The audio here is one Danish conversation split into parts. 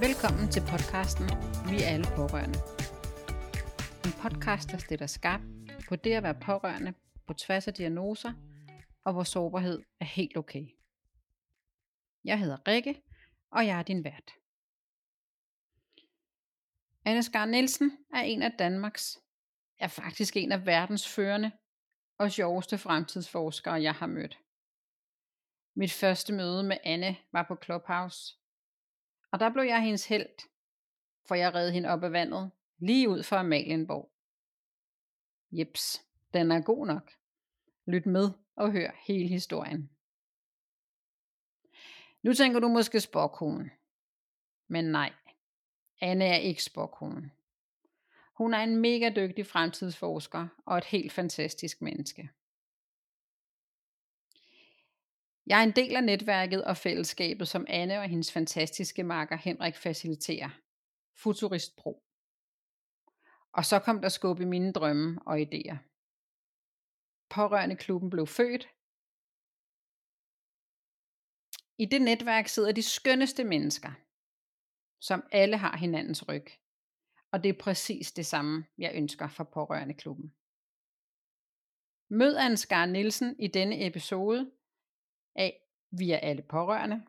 Velkommen til podcasten Vi er alle pårørende. En podcast, der stiller skarp på det at være pårørende på tværs af diagnoser, og hvor sårbarhed er helt okay. Jeg hedder Rikke, og jeg er din vært. Anne Skar Nielsen er en af Danmarks, er faktisk en af verdens førende og sjoveste fremtidsforskere, jeg har mødt. Mit første møde med Anne var på Clubhouse, og der blev jeg hendes held, for jeg redde hende op af vandet, lige ud for Amalienborg. Jeps, den er god nok. Lyt med og hør hele historien. Nu tænker du måske spåkonen. Men nej, Anne er ikke spåkonen. Hun er en mega dygtig fremtidsforsker og et helt fantastisk menneske. Jeg er en del af netværket og fællesskabet, som Anne og hendes fantastiske makker Henrik faciliterer. Futurist Pro. Og så kom der skub i mine drømme og idéer. Pårørende klubben blev født. I det netværk sidder de skønneste mennesker, som alle har hinandens ryg. Og det er præcis det samme, jeg ønsker for pårørende klubben. Mød Ansgar Nielsen i denne episode af via alle pårørende.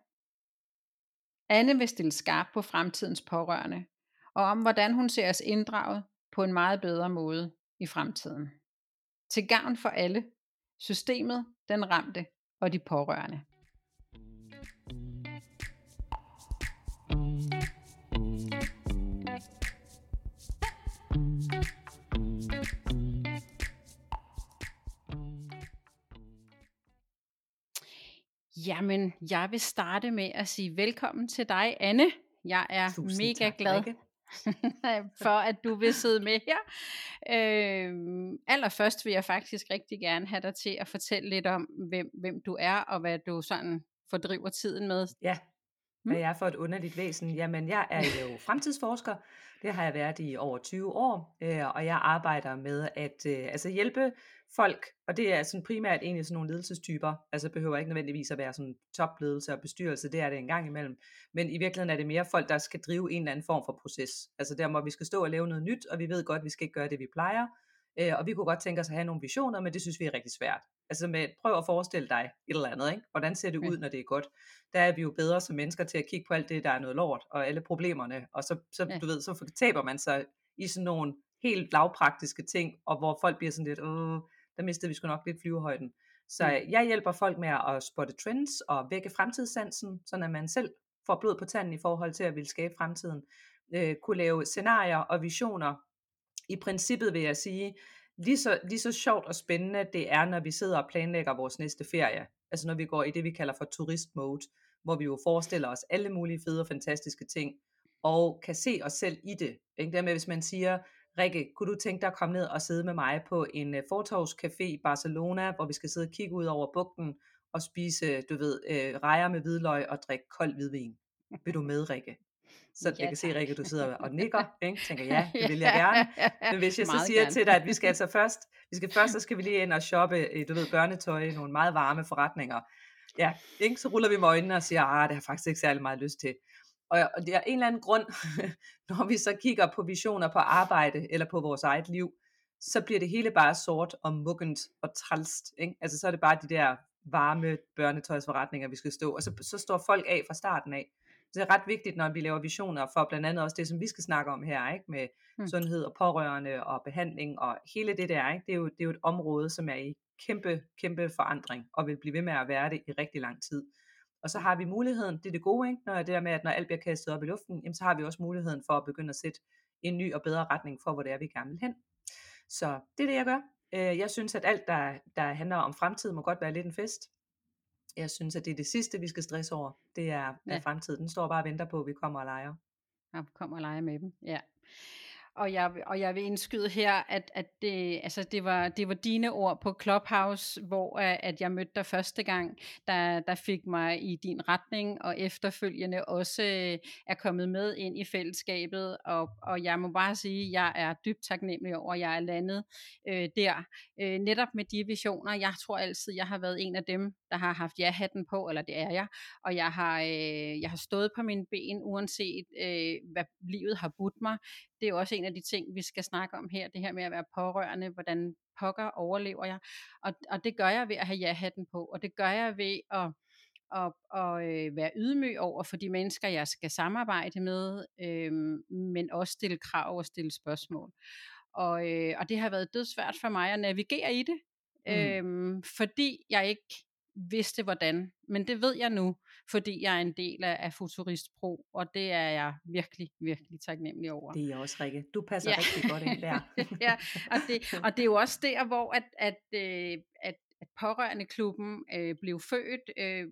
Anne vil stille skarp på fremtidens pårørende, og om hvordan hun ser os inddraget på en meget bedre måde i fremtiden. Til gavn for alle, systemet, den ramte og de pårørende. Jamen, jeg vil starte med at sige velkommen til dig, Anne. Jeg er Tusind mega tak, glad for, at du vil sidde med her. Øh, allerførst vil jeg faktisk rigtig gerne have dig til at fortælle lidt om, hvem, hvem du er, og hvad du sådan fordriver tiden med. Ja, hvad jeg er for et underligt væsen. Jamen, jeg er jo fremtidsforsker. Det har jeg været i over 20 år, øh, og jeg arbejder med at øh, altså hjælpe folk, og det er sådan primært egentlig sådan nogle ledelsestyper, altså behøver ikke nødvendigvis at være sådan topledelse og bestyrelse, det er det en gang imellem, men i virkeligheden er det mere folk, der skal drive en eller anden form for proces, altså der hvor vi skal stå og lave noget nyt, og vi ved godt, at vi skal ikke gøre det, vi plejer, øh, og vi kunne godt tænke os at have nogle visioner, men det synes vi er rigtig svært. Altså med, prøv at forestille dig et eller andet, ikke? hvordan ser det ud, når det er godt? Der er vi jo bedre som mennesker til at kigge på alt det, der er noget lort, og alle problemerne, og så, så ja. du ved, så taber man sig i sådan nogle helt lavpraktiske ting, og hvor folk bliver sådan lidt, åh, der mistede vi sgu nok lidt flyvehøjden. Så mm. jeg hjælper folk med at spotte trends og vække fremtidssansen, så at man selv får blod på tanden i forhold til at ville skabe fremtiden. Øh, kunne lave scenarier og visioner. I princippet vil jeg sige, lige så, lige så sjovt og spændende det er, når vi sidder og planlægger vores næste ferie. Altså når vi går i det, vi kalder for turistmode, hvor vi jo forestiller os alle mulige fede og fantastiske ting, og kan se os selv i det. Ikke? Dermed, hvis man siger, Rikke, kunne du tænke dig at komme ned og sidde med mig på en øh, uh, fortovscafé i Barcelona, hvor vi skal sidde og kigge ud over bugten og spise, du ved, øh, rejer med hvidløg og drikke kold hvidvin. Vil du med, Rikke? Så ja, jeg kan se, Rikke, du sidder og nikker, ikke? tænker, ja, det vil jeg gerne. Men hvis jeg så siger gerne. til dig, at vi skal altså først, vi skal først, så skal vi lige ind og shoppe, du ved, børnetøj i nogle meget varme forretninger. Ja, ikke? så ruller vi med øjnene og siger, ah, det har faktisk ikke særlig meget lyst til. Og, og det er en eller anden grund, når vi så kigger på visioner på arbejde eller på vores eget liv, så bliver det hele bare sort og muggent og trælst. Ikke? Altså så er det bare de der varme børnetøjsforretninger, vi skal stå, og så, så står folk af fra starten af. Så det er ret vigtigt, når vi laver visioner for blandt andet også det, som vi skal snakke om her, ikke? med hmm. sundhed og pårørende og behandling og hele det der. Ikke? Det, er jo, det er jo et område, som er i kæmpe, kæmpe forandring og vil blive ved med at være det i rigtig lang tid. Og så har vi muligheden, det er det gode, ikke? Når det der med, at når alt bliver kastet op i luften, jamen, så har vi også muligheden for at begynde at sætte en ny og bedre retning for, hvor det er, vi gerne vil hen. Så det er det, jeg gør. Øh, jeg synes, at alt, der, der handler om fremtid, må godt være lidt en fest. Jeg synes, at det er det sidste, vi skal stresse over. Det er, ja. er fremtiden. Den står bare og venter på, at vi kommer og leger. Ja, kommer og leger med dem, ja og, jeg, og jeg vil indskyde her, at, at det, altså det, var, det var dine ord på Clubhouse, hvor øh, at jeg mødte dig første gang, der, der fik mig i din retning, og efterfølgende også øh, er kommet med ind i fællesskabet, og, og jeg må bare sige, at jeg er dybt taknemmelig over, at jeg er landet øh, der, øh, netop med de visioner. Jeg tror altid, jeg har været en af dem, der har haft ja-hatten på, eller det er jeg, og jeg har, øh, jeg har stået på mine ben, uanset øh, hvad livet har budt mig. Det er også en af de ting, vi skal snakke om her, det her med at være pårørende, hvordan pokker overlever jeg, og, og det gør jeg ved at have ja-hatten på, og det gør jeg ved at og, og øh, være ydmyg over for de mennesker, jeg skal samarbejde med, øh, men også stille krav og stille spørgsmål. Og, øh, og det har været dødsvært for mig at navigere i det, mm. øh, fordi jeg ikke vidste hvordan. Men det ved jeg nu, fordi jeg er en del af, af Futurist Pro, og det er jeg virkelig, virkelig taknemmelig over. Det er også, Rikke. Du passer ja. rigtig godt ind der. ja, og det, og det er jo også der, hvor at, at, øh, at at pårørende klubben øh, blev født. Øh,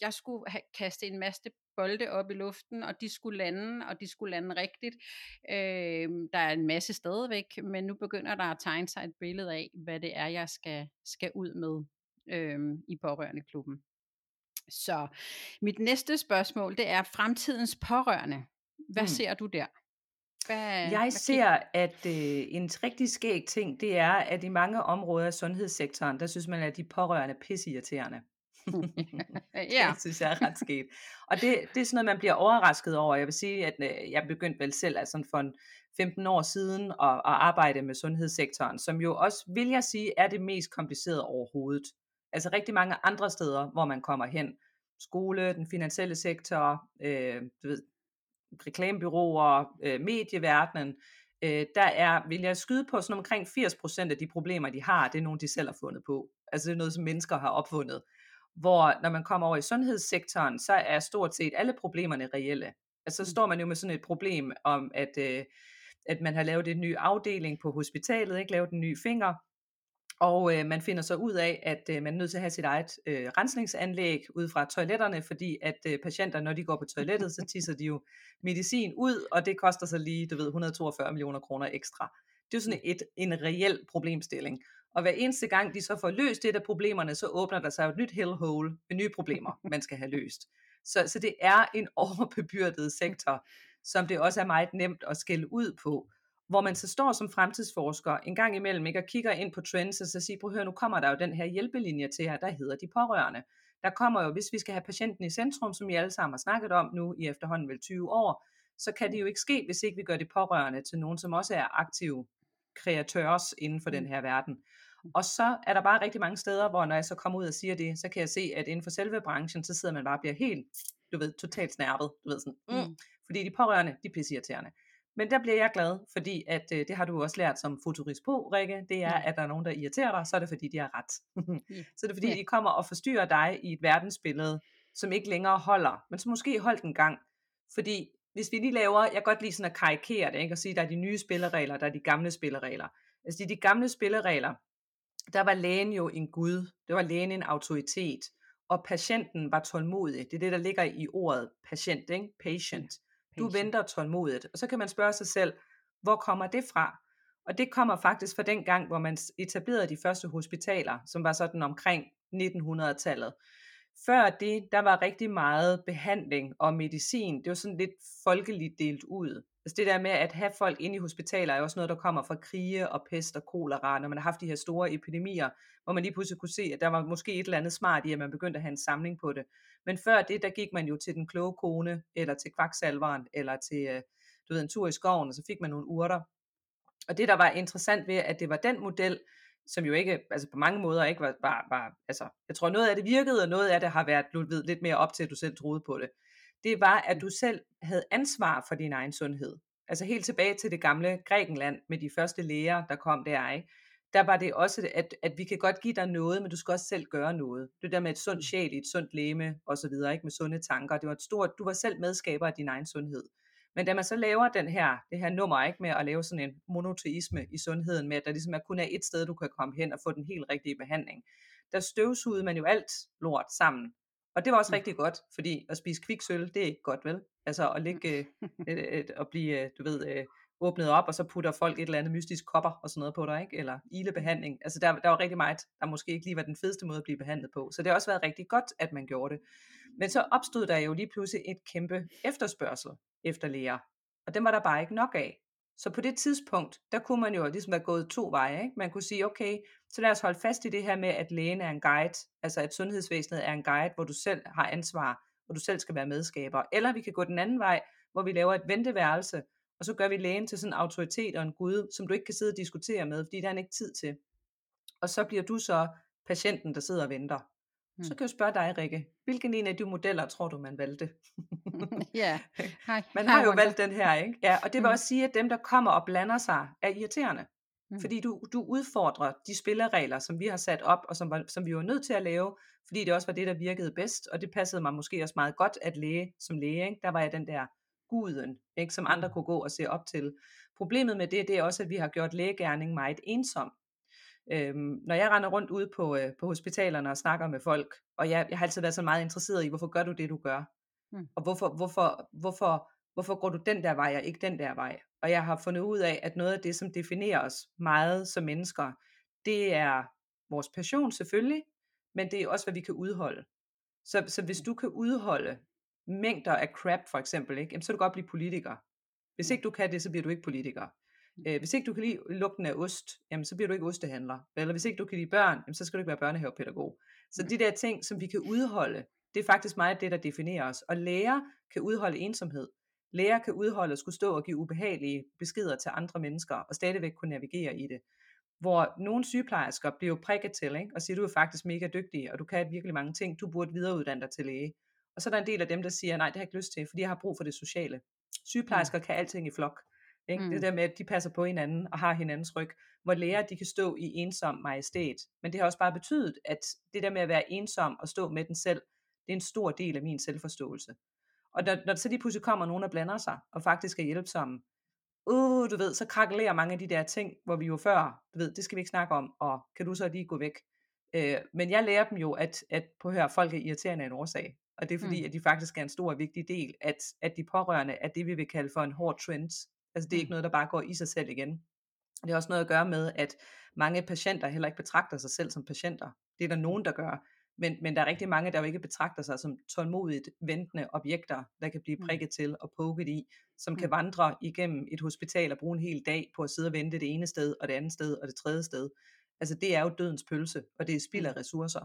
jeg skulle have, kaste en masse bolde op i luften, og de skulle lande, og de skulle lande rigtigt. Øh, der er en masse stadigvæk, men nu begynder der at tegne sig et billede af, hvad det er, jeg skal, skal ud med øh, i pårørende klubben. Så mit næste spørgsmål, det er fremtidens pårørende. Hvad mm. ser du der? Hvad, jeg hvad ser, at øh, en rigtig skæg ting, det er, at i mange områder af sundhedssektoren, der synes man, at de pårørende er pisseirriterende. ja. Det synes jeg er ret sket. Og det, det er sådan noget, man bliver overrasket over. Jeg vil sige, at øh, jeg begyndte vel selv altså for en 15 år siden at, at arbejde med sundhedssektoren, som jo også, vil jeg sige, er det mest komplicerede overhovedet. Altså rigtig mange andre steder, hvor man kommer hen. Skole, den finansielle sektor, øh, du ved, reklamebyråer, øh, medieverdenen, øh, der er, vil jeg skyde på, sådan omkring 80% af de problemer, de har, det er nogle, de selv har fundet på. Altså det er noget, som mennesker har opfundet. Hvor når man kommer over i sundhedssektoren, så er stort set alle problemerne reelle. Altså så mm. står man jo med sådan et problem om, at, øh, at man har lavet en ny afdeling på hospitalet, ikke lavet en ny finger, og øh, man finder så ud af, at øh, man er nødt til at have sit eget øh, rensningsanlæg ud fra toiletterne, fordi at øh, patienter, når de går på toilettet, så tisser de jo medicin ud, og det koster så lige, du ved, 142 millioner kroner ekstra. Det er jo sådan et, en reel problemstilling. Og hver eneste gang de så får løst det af problemerne, så åbner der sig et nyt hellhole med nye problemer, man skal have løst. Så, så det er en overbebyrdet sektor, som det også er meget nemt at skælde ud på hvor man så står som fremtidsforsker en gang imellem ikke, og kigger ind på trends, og så siger, prøv at høre, nu kommer der jo den her hjælpelinje til her, der hedder de pårørende. Der kommer jo, hvis vi skal have patienten i centrum, som I alle sammen har snakket om nu i efterhånden vel 20 år, så kan det jo ikke ske, hvis ikke vi gør de pårørende til nogen, som også er aktive kreatørs inden for den mm. her verden. Og så er der bare rigtig mange steder, hvor når jeg så kommer ud og siger det, så kan jeg se, at inden for selve branchen, så sidder man bare og bliver helt, du ved, totalt snærpet, du ved sådan, mm, mm. fordi de pårørende, de er pisseirriterende. Men der bliver jeg glad, fordi at øh, det har du også lært som futurist på, Rikke, det er, at der er nogen, der irriterer dig, så er det fordi, de har ret. så er det fordi, de kommer og forstyrrer dig i et verdensbillede, som ikke længere holder, men som måske holdt en gang. Fordi hvis vi lige laver, jeg kan godt lide sådan at karikere det, ikke? og sige, der er de nye spilleregler, der er de gamle spilleregler. Altså de, de gamle spilleregler, der var lægen jo en gud, det var lægen en autoritet, og patienten var tålmodig. Det er det, der ligger i ordet patient, ikke? patient. Du venter tålmodigt. Og så kan man spørge sig selv, hvor kommer det fra? Og det kommer faktisk fra den gang, hvor man etablerede de første hospitaler, som var sådan omkring 1900-tallet. Før det, der var rigtig meget behandling og medicin. Det var sådan lidt folkeligt delt ud. Altså det der med at have folk inde i hospitaler er også noget, der kommer fra krige og pest og kolera, når man har haft de her store epidemier, hvor man lige pludselig kunne se, at der var måske et eller andet smart i, at man begyndte at have en samling på det. Men før det, der gik man jo til den kloge kone, eller til kvaksalveren, eller til øh, du ved, en tur i skoven, og så fik man nogle urter. Og det, der var interessant ved, at det var den model, som jo ikke, altså på mange måder ikke var, var, var altså, jeg tror noget af det virkede, og noget af det har været, du ved, lidt mere op til, at du selv troede på det. Det var, at du selv havde ansvar for din egen sundhed. Altså helt tilbage til det gamle Grækenland med de første læger, der kom der, ikke? der var det også, at, at vi kan godt give dig noget, men du skal også selv gøre noget. Det der med et sundt mm. sjæl i et sundt læme, og så videre, ikke med sunde tanker. Det var et stort, du var selv medskaber af din egen sundhed. Men da man så laver den her, det her nummer ikke med at lave sådan en monoteisme i sundheden, med at der ligesom er kun er et sted, du kan komme hen og få den helt rigtige behandling, der støvsugede man jo alt lort sammen. Og det var også mm. rigtig godt, fordi at spise kviksøl, det er ikke godt, vel? Altså at ligge, øh, øh, øh, at blive, du ved, åbnet op, og så putter folk et eller andet mystisk kopper og sådan noget på dig, ikke? eller ilebehandling. Altså der, der var rigtig meget, der måske ikke lige var den fedeste måde at blive behandlet på. Så det har også været rigtig godt, at man gjorde det. Men så opstod der jo lige pludselig et kæmpe efterspørgsel efter læger. Og dem var der bare ikke nok af. Så på det tidspunkt, der kunne man jo ligesom være gået to veje. Ikke? Man kunne sige, okay, så lad os holde fast i det her med, at lægen er en guide, altså at sundhedsvæsenet er en guide, hvor du selv har ansvar, hvor du selv skal være medskaber. Eller vi kan gå den anden vej, hvor vi laver et venteværelse, og så gør vi lægen til sådan en autoritet og en gud, som du ikke kan sidde og diskutere med, fordi der er ikke tid til. Og så bliver du så patienten, der sidder og venter. Mm. Så kan jeg spørge dig, Rikke, hvilken en af de modeller tror du, man valgte? ja, Hej. Man har jo valgt den her, ikke? Ja, og det vil mm. også sige, at dem, der kommer og blander sig, er irriterende. Mm. Fordi du, du udfordrer de spilleregler, som vi har sat op, og som, var, som vi var nødt til at lave, fordi det også var det, der virkede bedst, og det passede mig måske også meget godt at læge som læge. Ikke? Der var jeg den der guden, ikke? som andre mm. kunne gå og se op til. Problemet med det, det er også, at vi har gjort lægegærning meget ensom. Øhm, når jeg render rundt ude på, øh, på hospitalerne og snakker med folk, og jeg, jeg har altid været så meget interesseret i, hvorfor gør du det, du gør? Mm. Og hvorfor, hvorfor, hvorfor, hvorfor går du den der vej, og ikke den der vej? Og jeg har fundet ud af, at noget af det, som definerer os meget som mennesker, det er vores passion selvfølgelig, men det er også, hvad vi kan udholde. Så, så hvis du kan udholde mængder af crap for eksempel, ikke, jamen, så kan du godt blive politiker. Hvis ikke du kan det, så bliver du ikke politiker. Øh, hvis ikke du kan lide lugten af ost, jamen, så bliver du ikke ostehandler. Eller hvis ikke du kan lide børn, jamen, så skal du ikke være børnehavepædagog. Så de der ting, som vi kan udholde, det er faktisk meget det, der definerer os. Og læger kan udholde ensomhed. Læger kan udholde at skulle stå og give ubehagelige beskeder til andre mennesker, og stadigvæk kunne navigere i det. Hvor nogle sygeplejersker bliver jo prikket til, ikke? og siger, du er faktisk mega dygtig, og du kan virkelig mange ting, du burde videreuddanne dig til læge. Og så er der en del af dem, der siger, nej, det har jeg ikke lyst til, fordi jeg har brug for det sociale. Sygeplejersker mm. kan alting i flok. Ikke? Mm. Det der med, at de passer på hinanden og har hinandens ryg. Hvor læger, de kan stå i ensom majestæt. Men det har også bare betydet, at det der med at være ensom og stå med den selv, det er en stor del af min selvforståelse. Og når, når så lige pludselig kommer nogen og blander sig, og faktisk er hjælpsomme, uh, du ved, så krakelerer mange af de der ting, hvor vi jo før, du ved, det skal vi ikke snakke om, og kan du så lige gå væk? Øh, men jeg lærer dem jo, at, at på høre, folk er irriterende af en årsag. Og det er fordi, mm. at de faktisk er en stor og vigtig del, at, at de pårørende er det, vi vil kalde for en hård trend. Altså det er ikke mm. noget, der bare går i sig selv igen. Det har også noget at gøre med, at mange patienter heller ikke betragter sig selv som patienter. Det er der nogen, der gør. Men, men der er rigtig mange, der jo ikke betragter sig som tålmodigt ventende objekter, der kan blive mm. prikket til og poket i, som kan vandre igennem et hospital og bruge en hel dag på at sidde og vente det ene sted, og det andet sted, og det tredje sted. Altså det er jo dødens pølse, og det er spild af ressourcer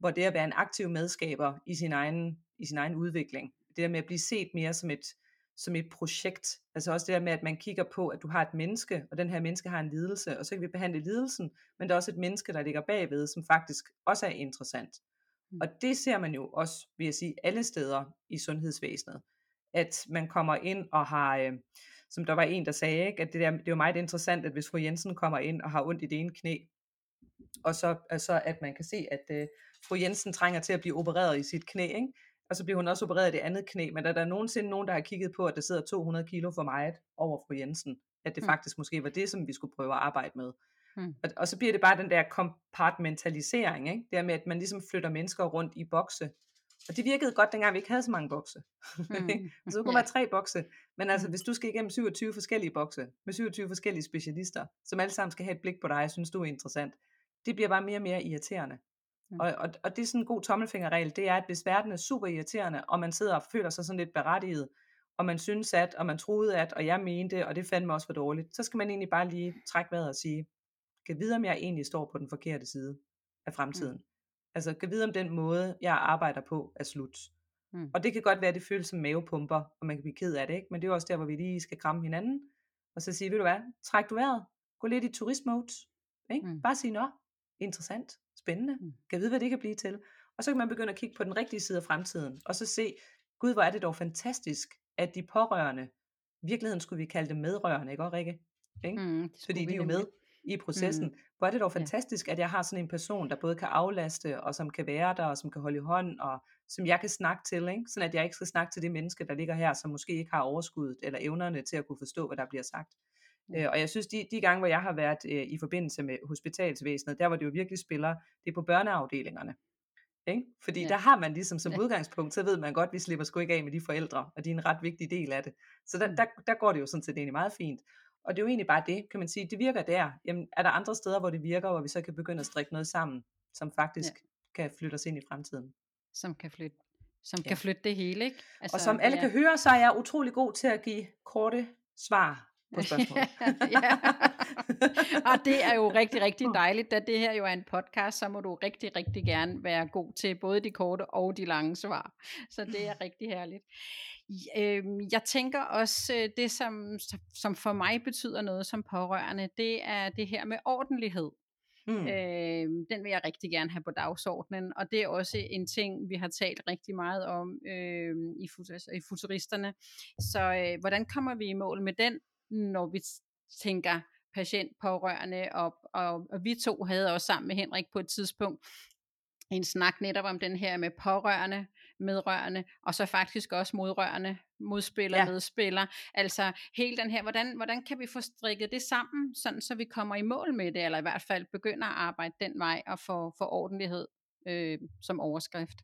hvor det at være en aktiv medskaber i sin egen, i sin egen udvikling, det der med at blive set mere som et, som et projekt, altså også det der med, at man kigger på, at du har et menneske, og den her menneske har en lidelse, og så kan vi behandle lidelsen, men der er også et menneske, der ligger bagved, som faktisk også er interessant. Mm. Og det ser man jo også, vil jeg sige, alle steder i sundhedsvæsenet, at man kommer ind og har, øh, som der var en, der sagde, ikke, at det, der, det er jo meget interessant, at hvis fru Jensen kommer ind og har ondt i det ene knæ, og så altså, at man kan se, at øh, fru Jensen trænger til at blive opereret i sit knæ, ikke? og så bliver hun også opereret i det andet knæ, men er der nogensinde nogen, der har kigget på, at der sidder 200 kilo for meget over fru Jensen, at det mm. faktisk måske var det, som vi skulle prøve at arbejde med. Mm. Og, og så bliver det bare den der kompartmentalisering, ikke? det er med, at man ligesom flytter mennesker rundt i bokse, og det virkede godt, dengang vi ikke havde så mange bokse. Mm. så det kunne være tre bokse. Men altså, mm. hvis du skal igennem 27 forskellige bokse, med 27 forskellige specialister, som alle sammen skal have et blik på dig, og synes du er interessant, det bliver bare mere og mere irriterende. Mm. Og, og, og det er sådan en god tommelfingerregel, det er, at hvis verden er super irriterende, og man sidder og føler sig sådan lidt berettiget, og man synes at, og man troede at, og jeg mente, og det fandme også for dårligt, så skal man egentlig bare lige trække vejret og sige, kan vide, om jeg egentlig står på den forkerte side af fremtiden. Mm. Altså, kan vide, om den måde, jeg arbejder på, er slut. Mm. Og det kan godt være, at det føles som mavepumper, og man kan blive ked af det, ikke? men det er også der, hvor vi lige skal kramme hinanden, og så sige, ved du hvad, træk du vejret, gå lidt i turistmode, ikke? Mm. bare sige, nå, interessant, spændende, mm. kan vide, hvad det kan blive til. Og så kan man begynde at kigge på den rigtige side af fremtiden, og så se, gud, hvor er det dog fantastisk, at de pårørende, i virkeligheden skulle vi kalde dem medrørende, ikke også, Rikke? Ikke? Mm, Fordi de er jo med i processen. Mm. Hvor er det dog fantastisk, ja. at jeg har sådan en person, der både kan aflaste, og som kan være der, og som kan holde i hånd, og som jeg kan snakke til, ikke? sådan at jeg ikke skal snakke til det menneske, der ligger her, som måske ikke har overskuddet eller evnerne til at kunne forstå, hvad der bliver sagt. Øh, og jeg synes, de, de gange, hvor jeg har været øh, i forbindelse med hospitalsvæsenet, der var det jo virkelig spiller, det er på børneafdelingerne. Ikke? Fordi ja. der har man ligesom som udgangspunkt, så ved man godt, at vi slipper sgu ikke af med de forældre, og de er en ret vigtig del af det. Så der, mm. der, der går det jo sådan set egentlig meget fint. Og det er jo egentlig bare det, kan man sige, det virker der. Jamen, er der andre steder, hvor det virker, hvor vi så kan begynde at strikke noget sammen, som faktisk ja. kan flytte os ind i fremtiden? Som kan flytte, som ja. kan flytte det hele, ikke? Altså, og som alle ja. kan høre, så er jeg utrolig god til at give korte svar på spørgsmål. ja. Og det er jo rigtig, rigtig dejligt, da det her jo er en podcast, så må du rigtig, rigtig gerne være god til både de korte og de lange svar. Så det er rigtig herligt. Øhm, jeg tænker også, øh, det som, som for mig betyder noget som pårørende, det er det her med ordentlighed. Mm. Øh, den vil jeg rigtig gerne have på dagsordenen, og det er også en ting, vi har talt rigtig meget om øh, i, i futuristerne. Så øh, hvordan kommer vi i mål med den, når vi tænker patient, pårørende, og, og, og vi to havde også sammen med Henrik på et tidspunkt en snak netop om den her med pårørende, medrørende, og så faktisk også modrørende, modspiller, ja. medspiller. Altså hele den her, hvordan, hvordan kan vi få strikket det sammen, sådan så vi kommer i mål med det, eller i hvert fald begynder at arbejde den vej og få, få ordentlighed øh, som overskrift?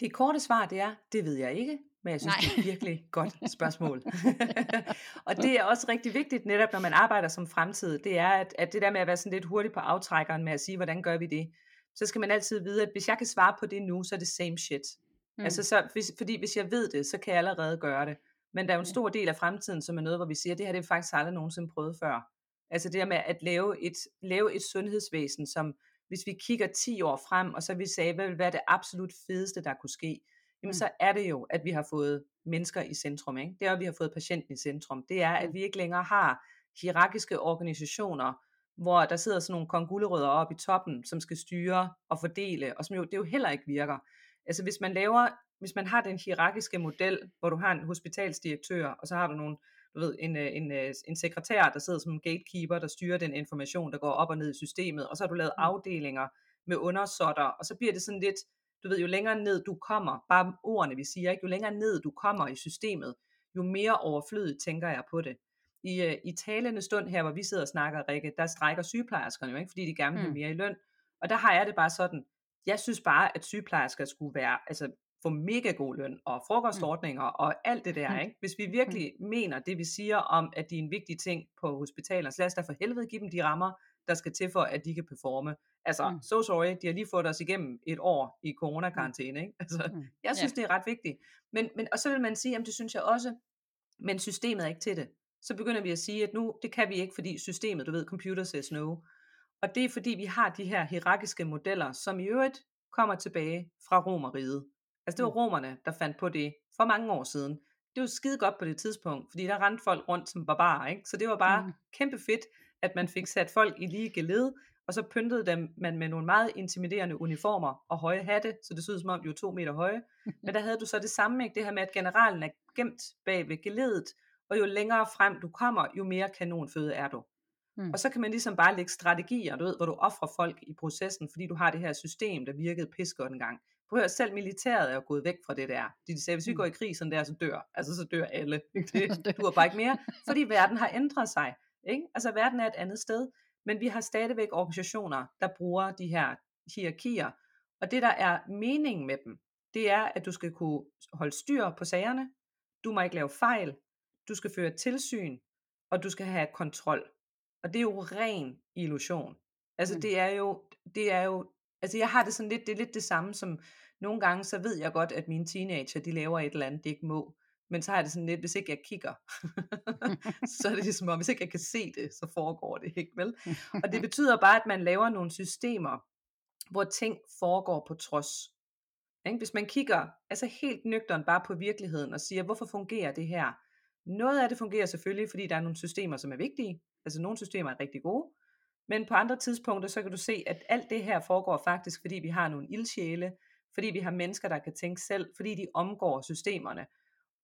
Det korte svar det er, det ved jeg ikke, men jeg synes, Nej. det er et virkelig godt spørgsmål. og det er også rigtig vigtigt, netop når man arbejder som fremtid, det er, at, at det der med at være sådan lidt hurtig på aftrækkeren med at sige, hvordan gør vi det, så skal man altid vide, at hvis jeg kan svare på det nu, så er det same shit. Mm. Altså så, hvis, fordi hvis jeg ved det, så kan jeg allerede gøre det. Men der er jo en stor del af fremtiden, som er noget, hvor vi siger, at det her det er faktisk aldrig nogensinde prøvet før. Altså det der med at lave et, lave et sundhedsvæsen, som hvis vi kigger 10 år frem, og så vi sagde, hvad vil være det absolut fedeste, der kunne ske, jamen mm. så er det jo, at vi har fået mennesker i centrum. Ikke? Det er, at vi har fået patienten i centrum. Det er, at vi ikke længere har hierarkiske organisationer, hvor der sidder sådan nogle kongulerødder oppe i toppen, som skal styre og fordele, og som jo, det jo heller ikke virker. Altså hvis man laver, hvis man har den hierarkiske model, hvor du har en hospitalsdirektør, og så har du nogle, du ved, en, øh, en, øh, en sekretær, der sidder som en gatekeeper, der styrer den information, der går op og ned i systemet, og så har du lavet mm. afdelinger med undersåtter, og så bliver det sådan lidt, du ved, jo længere ned du kommer, bare ordene vi siger, ikke? jo længere ned du kommer i systemet, jo mere overflødigt tænker jeg på det. I, øh, i talende stund her, hvor vi sidder og snakker, Rikke, der strækker sygeplejerskerne jo ikke, fordi de gerne vil have mm. mere i løn. Og der har jeg det bare sådan, jeg synes bare, at sygeplejersker skulle være, altså få mega god løn og frokostordninger mm. og alt det der. Mm. Ikke? Hvis vi virkelig mm. mener det, vi siger om, at de er en vigtig ting på hospitaler, så lad os da for helvede give dem de rammer, der skal til for, at de kan performe. Altså, mm. so sorry, de har lige fået os igennem et år i coronakarantæne. Ikke? Altså, mm. Jeg synes, ja. det er ret vigtigt. Men, men, og så vil man sige, jamen det synes jeg også, men systemet er ikke til det. Så begynder vi at sige, at nu, det kan vi ikke, fordi systemet, du ved, computer says no. Og det er fordi, vi har de her hierarkiske modeller, som i øvrigt kommer tilbage fra romeriet. Altså det var mm. romerne, der fandt på det for mange år siden. Det var skide godt på det tidspunkt, fordi der rendte folk rundt som barbarer, ikke? Så det var bare mm. kæmpe fedt, at man fik sat folk i lige geled, og så pyntede dem man med nogle meget intimiderende uniformer og høje hatte, så det så ud som om de var to meter høje. Men der havde du så det samme, ikke? det her med, at generalen er gemt bag ved geledet, og jo længere frem du kommer, jo mere kanonføde er du. Mm. Og så kan man ligesom bare lægge strategier, du ved, hvor du offrer folk i processen, fordi du har det her system, der virkede pis godt en gang. Prøv at selv militæret er jo gået væk fra det der. De sagde, hvis vi mm. går i krig sådan der, så dør. Altså så dør alle. Det du bare ikke mere, fordi verden har ændret sig. Ikke? Altså verden er et andet sted. Men vi har stadigvæk organisationer, der bruger de her hierarkier. Og det der er meningen med dem, det er, at du skal kunne holde styr på sagerne. Du må ikke lave fejl. Du skal føre tilsyn. Og du skal have kontrol. Og det er jo ren illusion. Altså mm. det er jo, det er jo, altså jeg har det sådan lidt, det er lidt det samme som, nogle gange så ved jeg godt, at mine teenager, de laver et eller andet, de ikke må. Men så har jeg det sådan lidt, hvis ikke jeg kigger, så er det ligesom om, hvis ikke jeg kan se det, så foregår det ikke, vel? Og det betyder bare, at man laver nogle systemer, hvor ting foregår på trods. Ikke? Hvis man kigger altså helt nøgteren bare på virkeligheden og siger, hvorfor fungerer det her? Noget af det fungerer selvfølgelig, fordi der er nogle systemer, som er vigtige. Altså nogle systemer er rigtig gode, men på andre tidspunkter, så kan du se, at alt det her foregår faktisk, fordi vi har nogle ildsjæle, fordi vi har mennesker, der kan tænke selv, fordi de omgår systemerne.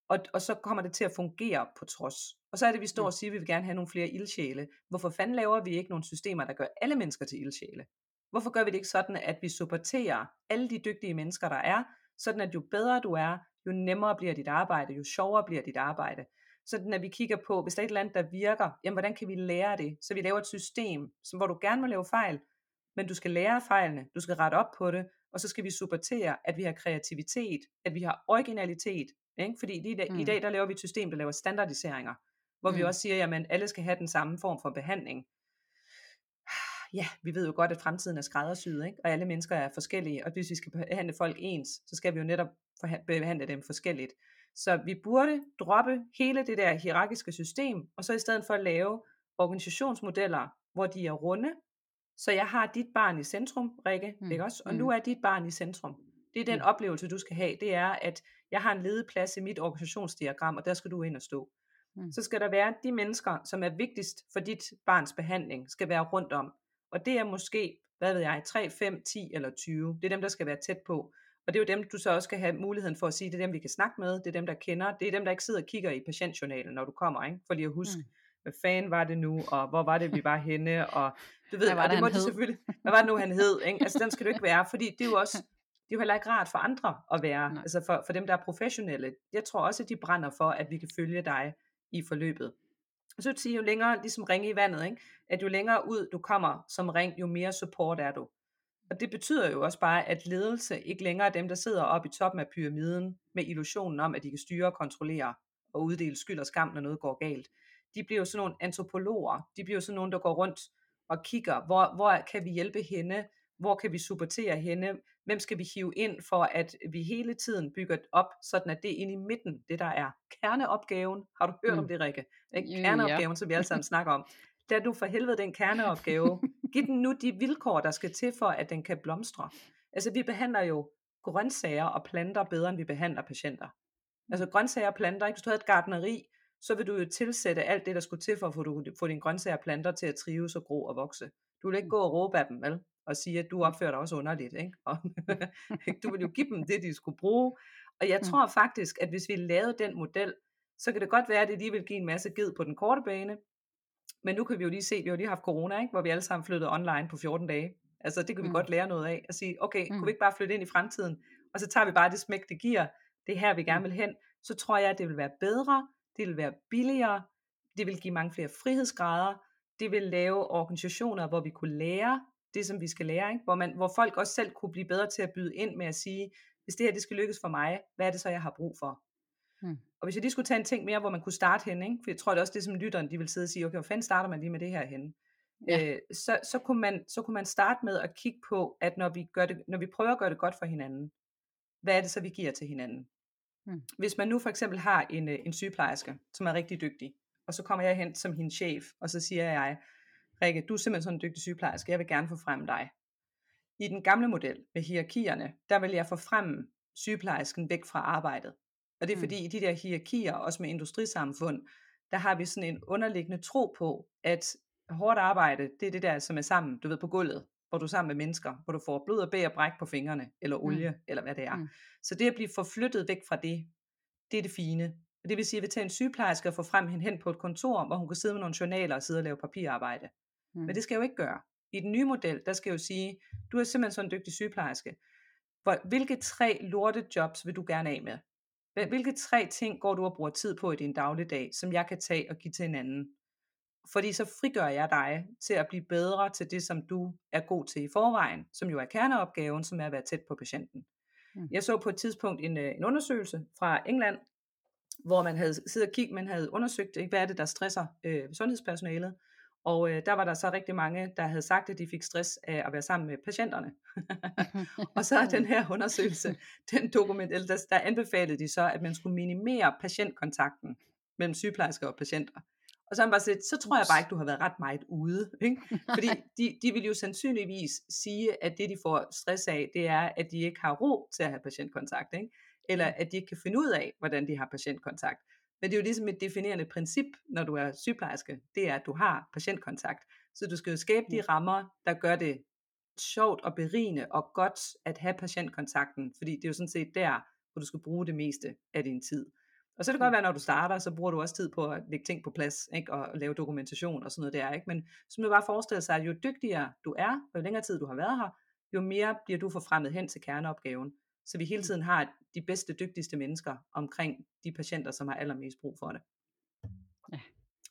Og, og så kommer det til at fungere på trods. Og så er det, vi står og siger, at vi vil gerne have nogle flere ildsjæle. Hvorfor fanden laver vi ikke nogle systemer, der gør alle mennesker til ildsjæle? Hvorfor gør vi det ikke sådan, at vi supporterer alle de dygtige mennesker, der er, sådan at jo bedre du er, jo nemmere bliver dit arbejde, jo sjovere bliver dit arbejde sådan at vi kigger på, hvis der er et eller andet, der virker, jamen hvordan kan vi lære det? Så vi laver et system, som, hvor du gerne må lave fejl, men du skal lære fejlene, du skal rette op på det, og så skal vi supportere, at vi har kreativitet, at vi har originalitet, ikke? fordi i, dag, mm. i dag der laver vi et system, der laver standardiseringer. hvor mm. vi også siger, jamen alle skal have den samme form for behandling. Ja, vi ved jo godt, at fremtiden er skræddersyet, ikke? og alle mennesker er forskellige, og hvis vi skal behandle folk ens, så skal vi jo netop behandle dem forskelligt. Så vi burde droppe hele det der hierarkiske system, og så i stedet for at lave organisationsmodeller, hvor de er runde, så jeg har dit barn i centrum, Rikke, Mm. ikke også? Og Mm. nu er dit barn i centrum. Det er den Mm. oplevelse, du skal have. Det er, at jeg har en ledig plads i mit organisationsdiagram, og der skal du ind og stå. Mm. Så skal der være de mennesker, som er vigtigst for dit barns behandling, skal være rundt om. Og det er måske, hvad ved jeg, 3, 5, 10 eller 20. Det er dem, der skal være tæt på. Og det er jo dem, du så også skal have muligheden for at sige, det er dem, vi kan snakke med, det er dem, der kender, det er dem, der ikke sidder og kigger i patientjournalen, når du kommer, ikke? for lige at huske, Mm. hvad fanden var det nu, og hvor var det, vi var henne, og du ved, Hvad var og det, det må de selvfølgelig, hvad var det nu, han hed, ikke? altså den skal du ikke være, fordi det er jo også, det er jo heller ikke rart for andre at være, Nej. altså for, for dem, der er professionelle, jeg tror også, at de brænder for, at vi kan følge dig i forløbet. Og så vil sige, jo længere, ligesom ringe i vandet, ikke? at jo længere ud du kommer som ring, jo mere support er du. Og det betyder jo også bare, at ledelse ikke længere er dem, der sidder oppe i toppen af pyramiden med illusionen om, at de kan styre og kontrollere og uddele skyld og skam, når noget går galt. De bliver jo sådan nogle antropologer. De bliver jo sådan nogle, der går rundt og kigger, hvor, hvor kan vi hjælpe hende? Hvor kan vi supportere hende? Hvem skal vi hive ind for, at vi hele tiden bygger op, sådan at det er inde i midten, det der er kerneopgaven. Har du hørt Mm. om det, Rikke? Ikke? Kerneopgaven, som vi alle sammen snakker om. Da du for helvede den kerneopgave, giv den nu de vilkår, der skal til for, at den kan blomstre. Altså vi behandler jo grøntsager og planter bedre, end vi behandler patienter. Altså grøntsager og planter, ikke? hvis du havde et gardneri, så vil du jo tilsætte alt det, der skulle til for at få, du, få dine grøntsager og planter til at trives og gro og vokse. Du vil ikke gå og råbe af dem, vel? Og sige, at du opfører dig også underligt, ikke? Og du vil jo give dem det, de skulle bruge. Og jeg Mm. tror faktisk, at hvis vi lavede den model, så kan det godt være, at det lige vil give en masse ged på den korte bane. Men nu kan vi jo lige se, vi har lige haft corona, ikke? hvor vi alle sammen flyttede online på 14 dage. Altså det kan vi Mm. godt lære noget af. At sige, okay, Mm. kunne vi ikke bare flytte ind i fremtiden? Og så tager vi bare det smæk, det giver. Det er her, vi gerne Mm. vil hen. Så tror jeg, at det vil være bedre. Det vil være billigere. Det vil give mange flere frihedsgrader. Det vil lave organisationer, hvor vi kunne lære det, som vi skal lære. Ikke? Hvor, man, hvor folk også selv kunne blive bedre til at byde ind med at sige, hvis det her det skal lykkes for mig, hvad er det så, jeg har brug for? Mm. Og hvis jeg lige skulle tage en ting mere, hvor man kunne starte hen, ikke? for jeg tror det er også det, som lytteren de vil sidde og sige, okay, hvor fanden starter man lige med det her henne? Ja. Øh, så, så, kunne man, så kunne man starte med at kigge på, at når vi, gør det, når vi prøver at gøre det godt for hinanden, hvad er det så, vi giver til hinanden? Mm. Hvis man nu for eksempel har en, øh, en sygeplejerske, som er rigtig dygtig, og så kommer jeg hen som hendes chef, og så siger jeg, Rikke, du er simpelthen sådan en dygtig sygeplejerske, jeg vil gerne få frem dig. I den gamle model med hierarkierne, der vil jeg få frem sygeplejersken væk fra arbejdet. Og det er Mm. fordi i de der hierarkier, også med industrisamfund, der har vi sådan en underliggende tro på, at hårdt arbejde, det er det der, som er sammen, du ved, på gulvet, hvor du er sammen med mennesker, hvor du får blod og bæg og bræk på fingrene, eller olie, mm. eller hvad det er. Mm. Mm. Så det at blive forflyttet væk fra det, det er det fine. Og det vil sige, at jeg vil tage en sygeplejerske og få frem hende hen på et kontor, hvor hun kan sidde med nogle journaler og sidde og lave papirarbejde. Mm. Men det skal jeg jo ikke gøre. I den nye model, der skal jeg jo sige, du er simpelthen sådan en dygtig sygeplejerske. Hvor, hvilke tre lorte jobs vil du gerne af med? Hvil- Hvilke tre ting går du og bruger tid på i din dagligdag, som jeg kan tage og give til en anden? Fordi så frigør jeg dig til at blive bedre til det, som du er god til i forvejen, som jo er kerneopgaven, som er at være tæt på patienten. Mm. Jeg så på et tidspunkt en, øh, en undersøgelse fra England, hvor man havde siddet og kigget, man havde undersøgt, ikke, hvad er det, der stresser øh, sundhedspersonalet. Og øh, der var der så rigtig mange, der havde sagt, at de fik stress af at være sammen med patienterne. og så er den her undersøgelse, den dokument, eller der, der anbefalede de så, at man skulle minimere patientkontakten mellem sygeplejersker og patienter. Og så har man bare sagt, så tror jeg bare ikke, du har været ret meget ude. Ikke? Fordi de, de vil jo sandsynligvis sige, at det de får stress af, det er, at de ikke har ro til at have patientkontakt. Ikke? Eller at de ikke kan finde ud af, hvordan de har patientkontakt. Men det er jo ligesom et definerende princip, når du er sygeplejerske, det er, at du har patientkontakt. Så du skal jo skabe de rammer, der gør det sjovt og berigende og godt at have patientkontakten, fordi det er jo sådan set der, hvor du skal bruge det meste af din tid. Og så kan det godt være, når du starter, så bruger du også tid på at lægge ting på plads, ikke? og lave dokumentation og sådan noget der. Ikke? Men så må du bare forestille sig, at jo dygtigere du er, og jo længere tid du har været her, jo mere bliver du forfremmet hen til kerneopgaven. Så vi hele tiden har de bedste, dygtigste mennesker omkring de patienter, som har allermest brug for det. Ja,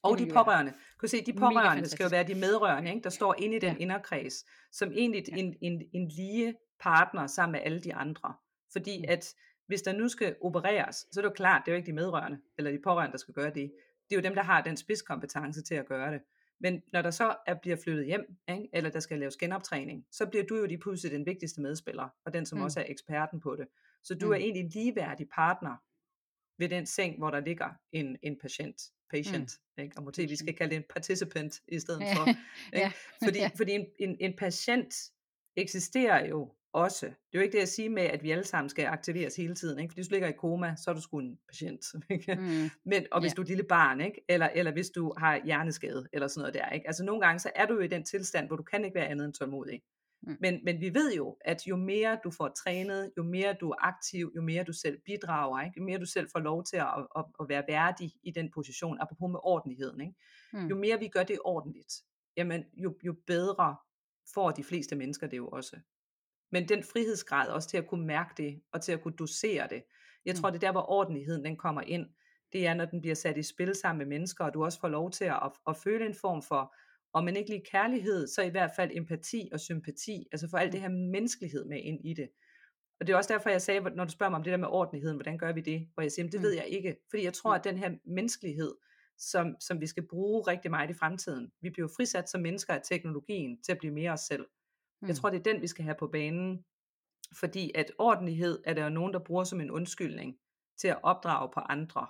Og de pårørende. Kan du se, de pårørende skal jo være de medrørende, ikke? der står inde i den Ja. inderkreds, som egentlig Ja. en, en, en lige partner sammen med alle de andre. Fordi Mm. at hvis der nu skal opereres, så er det jo klart, det er jo ikke de medrørende, eller de pårørende, der skal gøre det. Det er jo dem, der har den spidskompetence til at gøre det. Men når der så er, bliver flyttet hjem, ikke, eller der skal laves genoptræning, så bliver du jo lige pludselig den vigtigste medspiller, og den som mm. også er eksperten på det. Så du mm. er egentlig en ligeværdig partner ved den seng, hvor der ligger en, en patient. patient mm. ikke? Og måske vi skal kalde det en participant i stedet for. Ikke? ja. Fordi, fordi en, en, en patient eksisterer jo også. Det er jo ikke det at sige med, at vi alle sammen skal aktiveres hele tiden. Ikke? Fordi hvis du ligger i koma, så er du sgu en patient. Ikke? Mm. Men, og hvis yeah. du er et lille barn, ikke? Eller, eller hvis du har hjerneskade, eller sådan noget der. Ikke? Altså nogle gange, så er du jo i den tilstand, hvor du kan ikke være andet end tålmodig. Mm. Men, men vi ved jo, at jo mere du får trænet, jo mere du er aktiv, jo mere du selv bidrager, ikke? jo mere du selv får lov til at, at, at være værdig i den position, apropos med ordentligheden. Ikke? Mm. Jo mere vi gør det ordentligt, jamen jo, jo bedre får de fleste mennesker det jo også. Men den frihedsgrad også til at kunne mærke det, og til at kunne dosere det. Jeg tror, mm. det er der, hvor ordentligheden den kommer ind. Det er, når den bliver sat i spil sammen med mennesker, og du også får lov til at, at, at føle en form for, om man ikke lige kærlighed, så i hvert fald empati og sympati, altså for alt det mm. her menneskelighed med ind i det. Og det er også derfor, jeg sagde, når du spørger mig om det der med ordentligheden, hvordan gør vi det? Hvor jeg siger, det ved mm. jeg ikke. Fordi jeg tror, at den her menneskelighed, som, som vi skal bruge rigtig meget i fremtiden, vi bliver frisat som mennesker af teknologien til at blive mere os selv. Mm. Jeg tror, det er den, vi skal have på banen. Fordi at ordentlighed er der jo nogen, der bruger som en undskyldning til at opdrage på andre.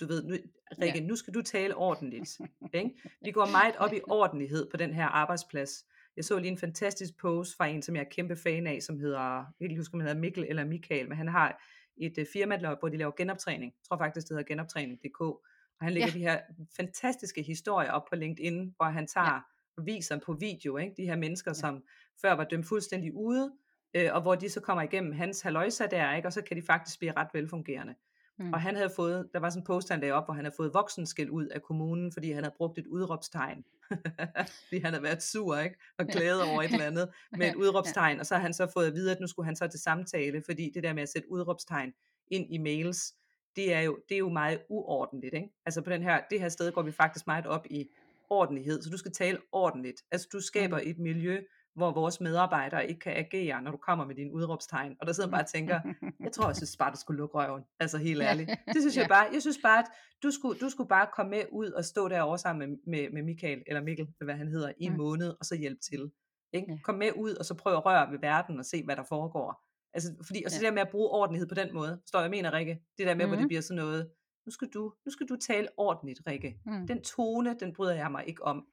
Du ved, nu, Rikke, ja. nu skal du tale ordentligt. ikke? Vi går meget op i ordentlighed på den her arbejdsplads. Jeg så lige en fantastisk post fra en, som jeg er kæmpe fan af, som hedder, jeg kan ikke huske, om han hedder Mikkel eller Michael, men han har et uh, firma, hvor de laver genoptræning. Jeg tror faktisk, det hedder genoptræning.dk. Og han lægger ja. de her fantastiske historier op på LinkedIn, hvor han tager ja. Viser på video, ikke? de her mennesker, som før var dømt fuldstændig ude, øh, og hvor de så kommer igennem hans haløjsa der, ikke? og så kan de faktisk blive ret velfungerende. Mm. Og han havde fået, der var sådan en post, han lagde op, hvor han havde fået voksenskæld ud af kommunen, fordi han havde brugt et udråbstegn. fordi han havde været sur, ikke? Og glædet over et eller andet med et udråbstegn. Og så har han så fået at vide, at nu skulle han så til samtale, fordi det der med at sætte udråbstegn ind i mails, det er jo, det er jo meget uordentligt. Ikke? Altså på den her, det her sted går vi faktisk meget op i ordentlighed, så du skal tale ordentligt. Altså du skaber mm. et miljø, hvor vores medarbejdere ikke kan agere, når du kommer med din udråbstegn. Og der sidder man bare og tænker, jeg tror, jeg synes bare, du skulle lukke røven. Altså helt ærligt. Det synes jeg bare. Jeg synes bare, at du skulle, du skulle bare komme med ud og stå derovre sammen med, med, med Michael, eller Mikkel, hvad han hedder, i en måned, og så hjælpe til. Ikke? Kom med ud, og så prøv at røre ved verden og se, hvad der foregår. Altså, fordi, og så det der med at bruge ordentlighed på den måde, står jeg mener, Rikke, det der med, mm-hmm. hvor det bliver sådan noget, nu skal du, nu skal du tale ordentligt, Rikke. Mm. Den tone, den bryder jeg mig ikke om.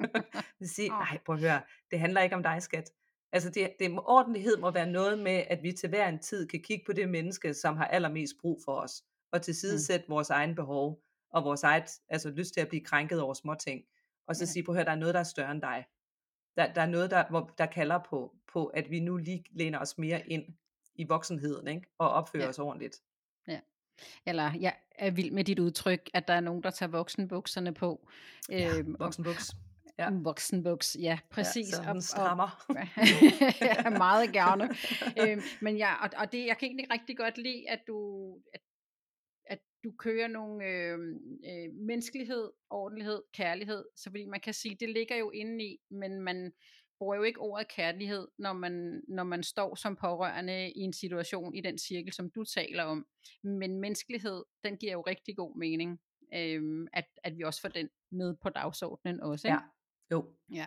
det siger, nej, prøv at høre, det handler ikke om dig, skat. Altså det, det, ordentlighed må være noget med, at vi til hver en tid kan kigge på det menneske, som har allermest brug for os, og tilsidesætte mm. vores egen behov, og vores eget, altså lyst til at blive krænket over små ting, og så ja. sige, prøv at høre, der er noget, der er større end dig. Der, der er noget, der, hvor, der kalder på, på, at vi nu lige læner os mere ind i voksenheden, ikke? og opfører ja. os ordentligt. Ja. Eller jeg er vild med dit udtryk, at der er nogen, der tager voksenbukserne på. Ja, øhm, voksenbuks. Ja. Voksenbuks, ja, præcis. Ja, så den strammer. Og, ja, meget gerne. øhm, men ja, og, og det, jeg kan egentlig rigtig godt lide, at du, at, at du kører nogle øh, øh, menneskelighed, ordentlighed, kærlighed, så fordi man kan sige, det ligger jo inde i, men man, bruger jo ikke ordet kærlighed, når man, når man står som pårørende i en situation i den cirkel, som du taler om. Men menneskelighed, den giver jo rigtig god mening, øhm, at, at vi også får den med på dagsordenen også. Ikke? Ja, jo. Ja,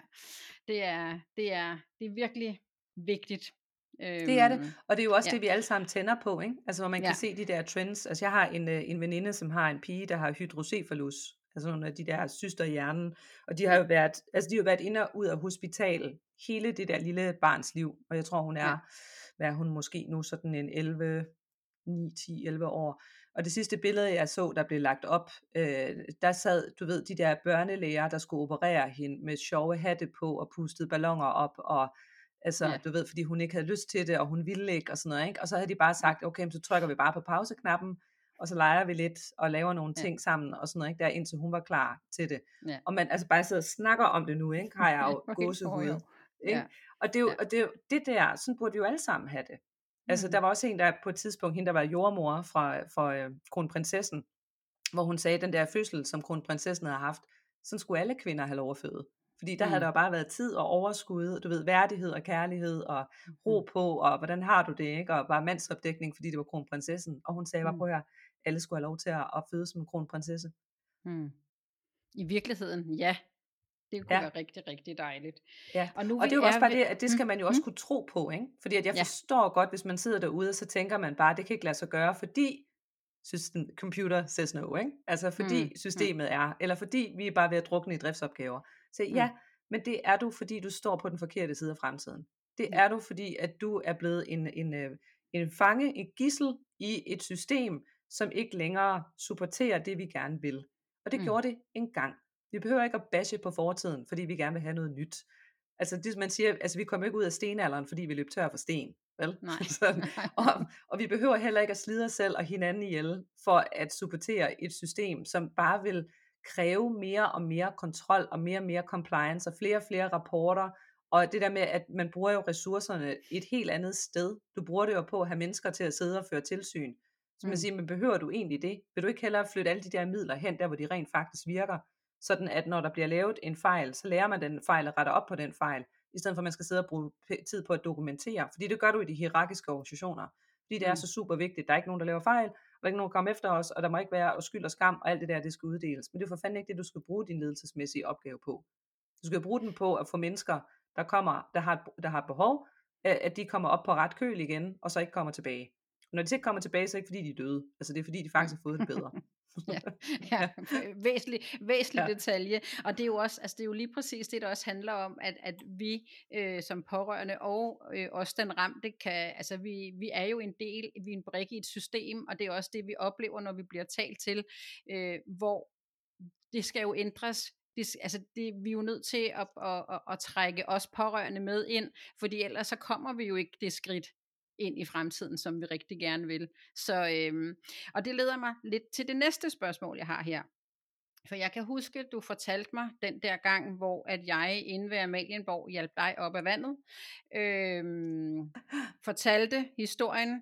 det er, det er, det er virkelig vigtigt. Det er det, øhm, og det er jo også ja. det, vi alle sammen tænder på, ikke? Altså, hvor man kan ja. se de der trends. Altså, jeg har en, øh, en veninde, som har en pige, der har hydrocephalus, altså nogle af de der syster i hjernen, og de har jo været, altså de har været inde og ud af hospital hele det der lille barns liv, og jeg tror hun er, ja. hvad er hun måske nu, sådan en 11, 9, 10, 11 år, og det sidste billede, jeg så, der blev lagt op, øh, der sad, du ved, de der børnelæger, der skulle operere hende med sjove hatte på og pustede ballonger op, og altså, ja. du ved, fordi hun ikke havde lyst til det, og hun ville ikke, og sådan noget, ikke? Og så havde de bare sagt, okay, så trykker vi bare på pauseknappen, og så leger vi lidt og laver nogle ja. ting sammen og sådan noget, ikke? Der, indtil hun var klar til det. Ja. Og man altså bare sidder og snakker om det nu, ikke? har jeg jo gåsehud. Ikke? Ja. Og, det er jo, ja. og det, er jo, det der, sådan burde vi jo alle sammen have det. Altså, mm. der var også en, der på et tidspunkt, hende der var jordmor fra, fra øh, kronprinsessen, hvor hun sagde, at den der fødsel, som kronprinsessen havde haft, sådan skulle alle kvinder have lov at føde. Fordi der mm. havde der jo bare været tid og overskud, du ved, værdighed og kærlighed og ro mm. på, og hvordan har du det, ikke? Og bare mandsopdækning, fordi det var kronprinsessen. Og hun sagde bare, prøv at alle skulle have lov til at, at føde som en kronprinsesse. Mm. I virkeligheden, ja. Det kunne Ja. være rigtig, rigtig dejligt. Ja, Og nu og det er jo også bare ved det, at det skal mm, man jo også mm, kunne tro på, ikke? Fordi at jeg ja, forstår godt, hvis man sidder derude, og så tænker man bare, det kan ikke lade sig gøre, fordi system, computer says no, ikke? Altså fordi mm, mm, systemet er, eller fordi vi er bare ved at drukne i driftsopgaver. Så ja, mm, men det er du, fordi du står på den forkerte side af fremtiden. Det ja, er du, fordi at du er blevet en, en, øh, en fange, en gissel i et system, som ikke længere supporterer det, vi gerne vil. Og det mm, gjorde det engang. Vi behøver ikke at bashe på fortiden, fordi vi gerne vil have noget nyt. Altså det man siger, altså vi kommer ikke ud af stenalderen, fordi vi løb tør for sten. Vel? nej, Sådan. Og, og vi behøver heller ikke at slide os selv og hinanden ihjel, for at supportere et system, som bare vil kræve mere og mere kontrol, og mere og mere compliance, og flere og flere rapporter, og det der med, at man bruger jo ressourcerne et helt andet sted. Du bruger det jo på at have mennesker til at sidde og føre tilsyn. Så man mm, siger, men behøver du egentlig det? Vil du ikke hellere flytte alle de der midler hen, der hvor de rent faktisk virker? Sådan at når der bliver lavet en fejl, så lærer man den fejl og retter op på den fejl, i stedet for at man skal sidde og bruge tid på at dokumentere. Fordi det gør du i de hierarkiske organisationer. Fordi det er mm, så super vigtigt. Der er ikke nogen, der laver fejl, og der er ikke nogen, der kommer efter os, og der må ikke være skyld og skam, og alt det der, det skal uddeles. Men det er for fanden ikke det, du skal bruge din ledelsesmæssige opgave på. Du skal bruge den på at få mennesker, der kommer, der har, der har behov, at de kommer op på ret køl igen, og så ikke kommer tilbage. Når de så ikke kommer tilbage, så er det ikke fordi, de er døde. Altså det er fordi, de faktisk har fået det bedre. Ja, ja, væsentlig, væsentlig ja. detalje. Og det er jo også, altså det er jo lige præcis det, der også handler om, at, at vi øh, som pårørende og øh, også den ramte kan, altså vi, vi er jo en del, vi er en brik i et system, og det er også det, vi oplever, når vi bliver talt til, øh, hvor det skal jo ændres. Det, altså det, vi er jo nødt til at, at, at, at trække os pårørende med ind, fordi ellers så kommer vi jo ikke det skridt ind i fremtiden, som vi rigtig gerne vil. Så, øhm, og det leder mig lidt til det næste spørgsmål, jeg har her. For jeg kan huske, du fortalte mig den der gang, hvor at jeg inde ved Amalienborg hjalp dig op af vandet. Øhm, fortalte historien,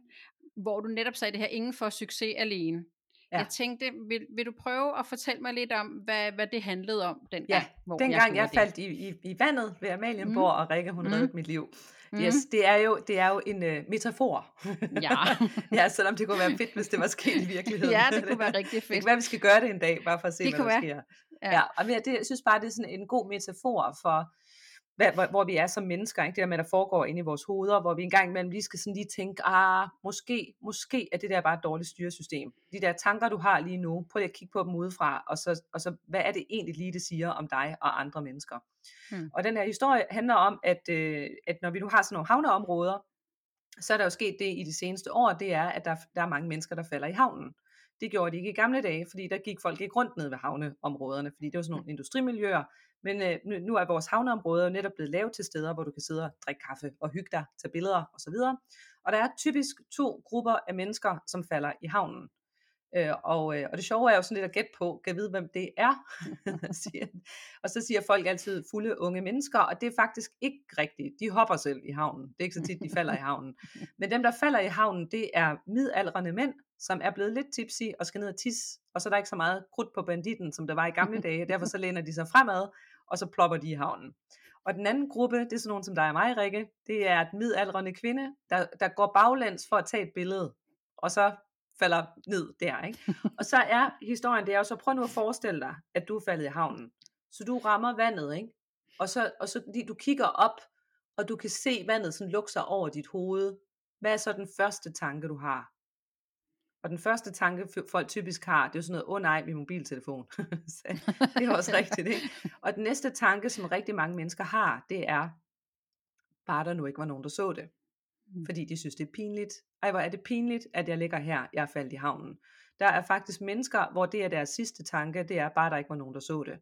hvor du netop sagde det her, ingen får succes alene. Ja. Jeg tænkte, vil, vil du prøve at fortælle mig lidt om, hvad, hvad det handlede om dengang? Ja, hvor dengang jeg, gjorde faldt i, i, i vandet ved Amalienborg, mm. og Rikke hun Mm. reddede mit liv. Mm. Yes, det er jo, det er jo en uh, metafor. Ja. ja, selvom det kunne være fedt, hvis det var sket i virkeligheden. ja, det kunne være rigtig Det fedt. kan være, vi skal gøre det en dag, bare for at se, Det hvad der være. sker. Ja. Ja, og jeg, det, jeg synes bare, det er sådan en god metafor for, hvad, hvor, hvor vi er som mennesker, ikke? det der med, der foregår inde i vores hoveder, hvor vi engang imellem lige skal sådan lige tænke, ah, måske, måske er det der bare et dårligt styresystem. De der tanker, du har lige nu, prøv lige at kigge på dem udefra, og så, og så hvad er det egentlig lige, det siger om dig og andre mennesker. Hmm. Og den her historie handler om, at, øh, at når vi nu har sådan nogle havneområder, så er der jo sket det i de seneste år, det er, at der, der er mange mennesker, der falder i havnen. Det gjorde de ikke i gamle dage, fordi der gik folk ikke rundt ned ved havneområderne, fordi det var sådan nogle industrimiljøer. Men øh, nu, er vores havneområder jo netop blevet lavet til steder, hvor du kan sidde og drikke kaffe og hygge dig, tage billeder osv. Og der er typisk to grupper af mennesker, som falder i havnen. Øh, og, øh, og det sjove er jo sådan lidt at gætte på, kan vide, hvem det er. Og så siger folk altid fulde unge mennesker, og det er faktisk ikke rigtigt. De hopper selv i havnen. Det er ikke så tit, de falder i havnen. Men dem, der falder i havnen, det er midaldrende mænd, som er blevet lidt tipsy og skal ned og tisse, og så er der ikke så meget krudt på banditten, som der var i gamle dage, derfor så læner de sig fremad, og så plopper de i havnen. Og den anden gruppe, det er sådan nogen som dig og mig, Rikke, det er et midaldrende kvinde, der, der går baglæns for at tage et billede, og så falder ned der, ikke? Og så er historien, det er jo så, prøv nu at forestille dig, at du er faldet i havnen. Så du rammer vandet, ikke? Og så, og så lige du kigger op, og du kan se vandet sådan lukke sig over dit hoved. Hvad er så den første tanke, du har? Og den første tanke, folk typisk har, det er jo sådan noget, åh oh, nej, min mobiltelefon. Det er også rigtigt, ikke? Og den næste tanke, som rigtig mange mennesker har, det er, bare der nu ikke var nogen, der så det. Mm. Fordi de synes, det er pinligt. Ej, hvor er det pinligt, at jeg ligger her, jeg er faldet i havnen. Der er faktisk mennesker, hvor det er deres sidste tanke, det er bare, der ikke var nogen, der så det.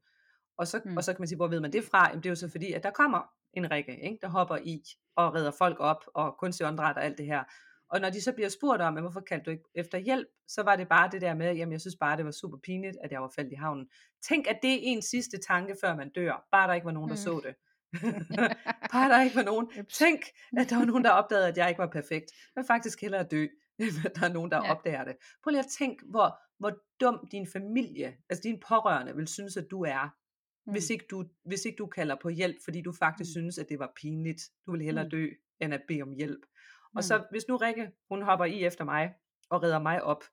Og så, mm. og så kan man sige, hvor ved man det fra? Jamen, det er jo så fordi, at der kommer en række, ikke, der hopper i og redder folk op, og kunstig åndedræt og alt det her. Og når de så bliver spurgt om, "Men hvorfor kaldte du ikke efter hjælp, så var det bare det der med, jamen jeg synes bare, det var super pinligt, at jeg var faldet i havnen. Tænk, at det er en sidste tanke, før man dør. Bare der ikke var nogen, der Mm. så det. bare der ikke var nogen. Tænk, at der var nogen, der opdagede, at jeg ikke var perfekt. Vil faktisk hellere dø, end at der er nogen, der Ja. opdager det. Prøv lige at tænk, hvor, hvor dum din familie, altså dine pårørende, vil synes, at du er, mm. hvis, ikke du, hvis ikke du kalder på hjælp, fordi du faktisk Mm. synes, at det var pinligt. Du vil hellere Mm. dø, end at bede om hjælp. Og Mm. så hvis nu Rikke, hun hopper i efter mig, og redder mig op,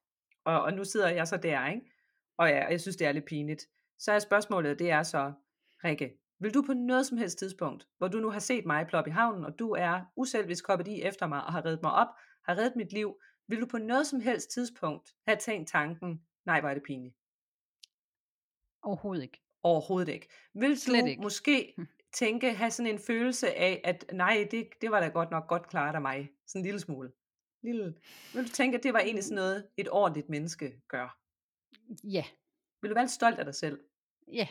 og, og nu sidder jeg så der, ikke? og ja, jeg synes, det er lidt pinligt. Så er spørgsmålet, det er så, Rikke, vil du på noget som helst tidspunkt, hvor du nu har set mig ploppe i havnen, og du er uselvisk koppet i efter mig og har reddet mig op, har reddet mit liv, vil du på noget som helst tidspunkt have tænkt tanken, nej, hvor er det pinligt? Overhovedet ikke. Overhovedet ikke. Vil Slet du ikke. måske Hm. Tænke, have sådan en følelse af, at nej, det, det var da godt nok godt klaret af mig. Sådan en lille smule. Lille. Vil du tænke, at det var egentlig sådan noget, et ordentligt menneske gør? Ja, Vil du være lidt stolt af dig selv? ja.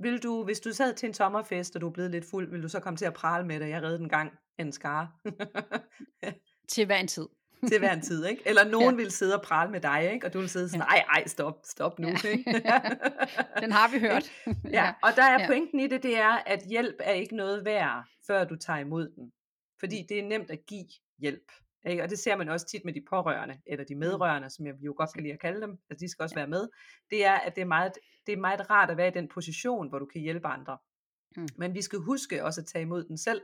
Vil du, hvis du sad til en sommerfest, og du er blevet lidt fuld, vil du så komme til at prale med dig, jeg redde en gang en skare? Til hver en tid. til hver en tid, ikke? Eller nogen Ja. ja. vil sidde og prale med dig, ikke? Og du vil sidde sådan, ej, ej, stop, stop nu, Ja. ikke? Den har vi hørt. ja, og der er Ja. pointen i det, det er, at hjælp er ikke noget værd, før du tager imod den. Fordi det er nemt at give hjælp. Ikke? Og det ser man også tit med de pårørende, eller de medrørende, som jeg jo godt kan lide at kalde dem, altså de skal også være med, det er, at det er, meget, det er meget rart at være i den position, hvor du kan hjælpe andre. Mm. Men vi skal huske også at tage imod den selv,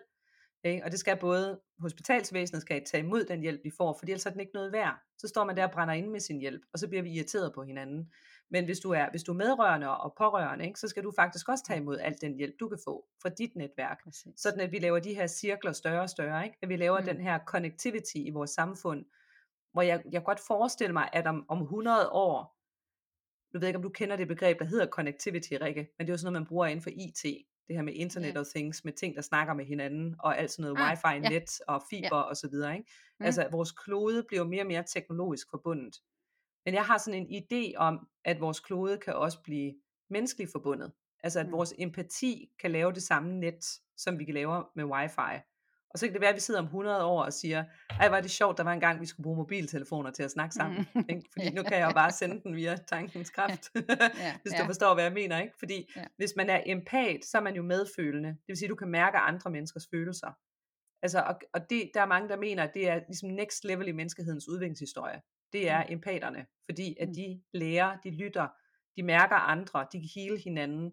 ikke? og det skal både hospitalsvæsenet skal tage imod den hjælp, de får, for ellers er den ikke noget værd. Så står man der og brænder ind med sin hjælp, og så bliver vi irriteret på hinanden. Men hvis du er, hvis du er medrørende og pårørende, ikke, så skal du faktisk også tage imod al den hjælp, du kan få fra dit netværk. Præcis. Sådan at vi laver de her cirkler større og større. Ikke? At vi laver Mm. den her connectivity i vores samfund, hvor jeg, jeg godt forestille mig, at om, om 100 år, du ved ikke, om du kender det begreb, der hedder connectivity, Rikke, men det er jo sådan noget, man bruger inden for IT. Det her med Internet Ja. of Things, med ting, der snakker med hinanden, og alt sådan noget Ah, wifi-net og fiber og så videre. Ikke? Mm. Altså, vores klode bliver mere og mere teknologisk forbundet. Men jeg har sådan en idé om, at vores klode kan også blive menneskeligt forbundet. Altså, at Mm. vores empati kan lave det samme net, som vi kan lave med wifi. Og så kan det være, at vi sidder om 100 år og siger, ej, var det sjovt, der var en gang, vi skulle bruge mobiltelefoner til at snakke sammen. Mm. Ikke? Fordi nu kan jeg jo bare sende den via tankens kraft, Ja, hvis ja. du forstår, hvad jeg mener. ikke? Fordi Ja. hvis man er empat, så er man jo medfølende. Det vil sige, at du kan mærke andre menneskers følelser. Altså, og, og det, der er mange, der mener, at det er ligesom next level i menneskehedens udviklingshistorie. Det er empaterne, fordi at Mm. de lærer, de lytter, de mærker andre, de kan hele hinanden.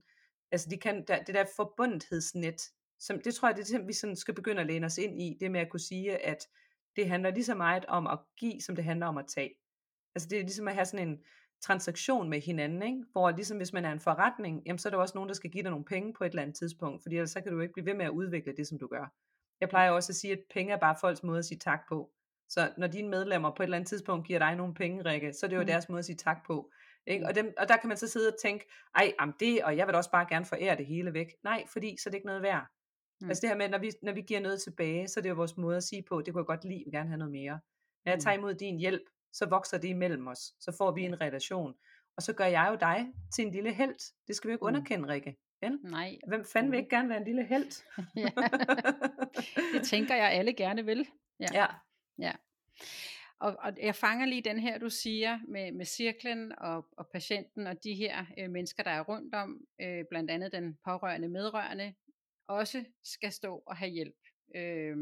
Altså, de kan, det der forbundhedsnet, som, det tror jeg, det er vi sådan skal begynde at læne os ind i, det med at kunne sige, at det handler lige så meget om at give, som det handler om at tage. Altså, det er ligesom at have sådan en transaktion med hinanden, ikke? hvor ligesom hvis man er en forretning, jamen, så er der også nogen, der skal give dig nogle penge på et eller andet tidspunkt, fordi ellers så kan du ikke blive ved med at udvikle det, som du gør. Jeg plejer også at sige, at penge er bare folks måde at sige tak på. Så når dine medlemmer på et eller andet tidspunkt giver dig nogle penge, Rikke, så er det jo Mm. deres måde at sige tak på. Ikke? Og, dem, og der kan man så sidde og tænke, ej, am det, og jeg vil også bare gerne forære det hele væk. Nej, fordi så er det ikke noget værd. Mm. Mm. Altså det her med, når vi, når vi giver noget tilbage, så er det jo vores måde at sige på, det kunne jeg godt lide, jeg vil gerne have noget mere. Når jeg Mm. tager imod din hjælp, så vokser det imellem os. Så får vi en relation. Og så gør jeg jo dig til en lille held. Det skal vi jo ikke Mm. underkende, Rikke. Vel? Nej, Hvem fanden vil ikke gerne være en lille held? ja. det tænker jeg alle gerne vil. ja. Ja. Og, og jeg fanger lige den her, du siger, med, med cirklen og, og patienten og de her øh, mennesker, der er rundt om, øh, blandt andet den pårørende medrørende, også skal stå og have hjælp, øh,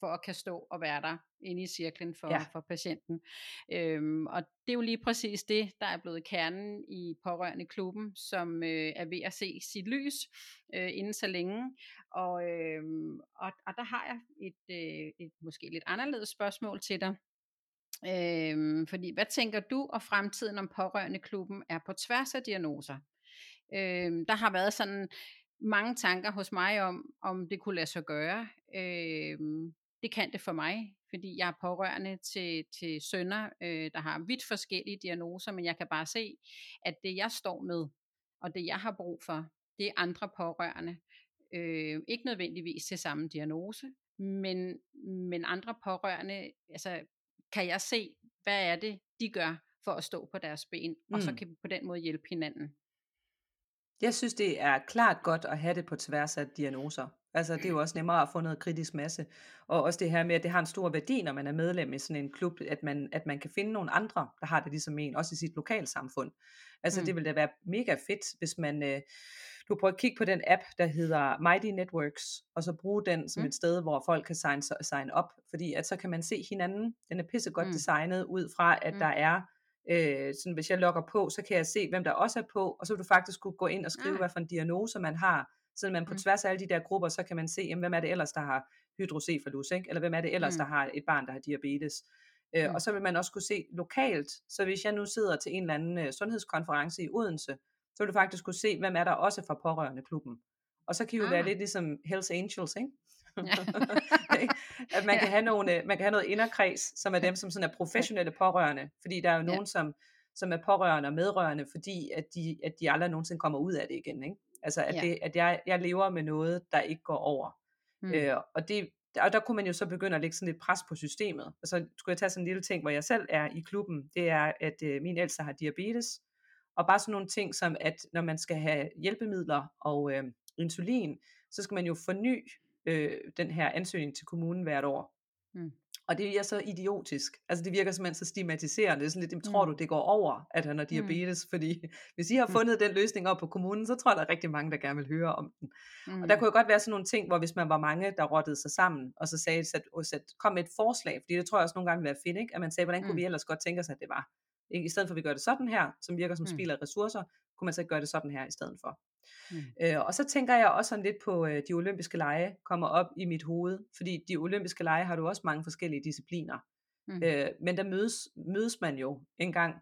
for at kan stå og være der inde i cirklen for, Ja. for patienten. Øhm, og det er jo lige præcis det, der er blevet kernen i pårørende klubben, som øh, er ved at se sit lys øh, inden så længe. Og, øh, og, og der har jeg et, øh, et måske lidt anderledes spørgsmål til dig. Øhm, fordi hvad tænker du og fremtiden om pårørende klubben er på tværs af diagnoser? Øhm, der har været sådan mange tanker hos mig om, om det kunne lade sig gøre. Øhm, det kan det for mig, fordi jeg er pårørende til, til sønner, øh, der har vidt forskellige diagnoser, men jeg kan bare se, at det jeg står med, og det jeg har brug for, det er andre pårørende. Øh, ikke nødvendigvis til samme diagnose, men, men andre pårørende, altså kan jeg se, hvad er det, de gør for at stå på deres ben, mm. og så Mm. kan vi på den måde hjælpe hinanden. Jeg synes, det er klart godt at have det på tværs af diagnoser. Altså, det er jo også nemmere at få noget kritisk masse. Og også det her med, at det har en stor værdi, når man er medlem i sådan en klub, at man, at man kan finde nogle andre, der har det ligesom en, også i sit lokalsamfund. Altså, Mm. det vil da være mega fedt, hvis man... Øh, du prøver at kigge på den app, der hedder Mighty Networks, og så bruge den som Mm. et sted, hvor folk kan sign, sign op, fordi at så kan man se hinanden. Den er pissegodt Mm. designet ud fra, at mm. der er Øh, sådan hvis jeg logger på, så kan jeg se, hvem der også er på, og så vil du faktisk kunne gå ind og skrive, Ah. ah. hvad for en diagnose man har, så man på Mm. tværs af alle de der grupper, så kan man se, jamen, hvem er det ellers, der har hydrocefalus, ikke? eller hvem er det ellers, Mm. der har et barn, der har diabetes. Øh, Mm. Og så vil man også kunne se lokalt, så hvis jeg nu sidder til en eller anden øh, sundhedskonference i Odense, så vil du faktisk kunne se, hvem er der også fra pårørende klubben. Og så kan I jo ah. være lidt ligesom Hells Angels, ikke? Ja. At man kan, Ja. have nogle, øh, man kan have noget inderkreds, som er dem, som sådan er professionelle pårørende, fordi der er jo Ja. nogen, som, som er pårørende og medrørende, fordi at de, at de aldrig nogensinde kommer ud af det igen. Ikke? Altså at, Ja. det, at jeg, jeg lever med noget, der ikke går over. Mm. Øh, og, det, og der kunne man jo så begynde at lægge sådan lidt pres på systemet. Og så skulle jeg tage sådan en lille ting, hvor jeg selv er i klubben, det er, at øh, min ældste har diabetes, og bare sådan nogle ting som, at når man skal have hjælpemidler og øh, insulin, så skal man jo forny øh, den her ansøgning til kommunen hvert år. Mm. Og det er så idiotisk. Altså det virker simpelthen så stigmatiserende. Det er sådan lidt, "Jamen, tror Mm. du, det går over, at han har diabetes? Fordi hvis I har Mm. fundet den løsning op på kommunen, så tror jeg, der er rigtig mange, der gerne vil høre om den. Mm. Og der kunne jo godt være sådan nogle ting, hvor hvis man var mange, der rottede sig sammen, og så sagde, sat, sat, kom med et forslag, fordi det tror jeg også nogle gange vil være fedt, ikke? at man sagde, hvordan kunne Mm. vi ellers godt tænke os, at det var? I stedet for, at vi gør det sådan her, som virker som Mm. spil af ressourcer, kunne man så gøre det sådan her i stedet for. Mm. Øh, og så tænker jeg også sådan lidt på øh, de olympiske lege, kommer op i mit hoved, fordi de olympiske lege har du også mange forskellige discipliner. Mm. Øh, men der mødes, mødes man jo en gang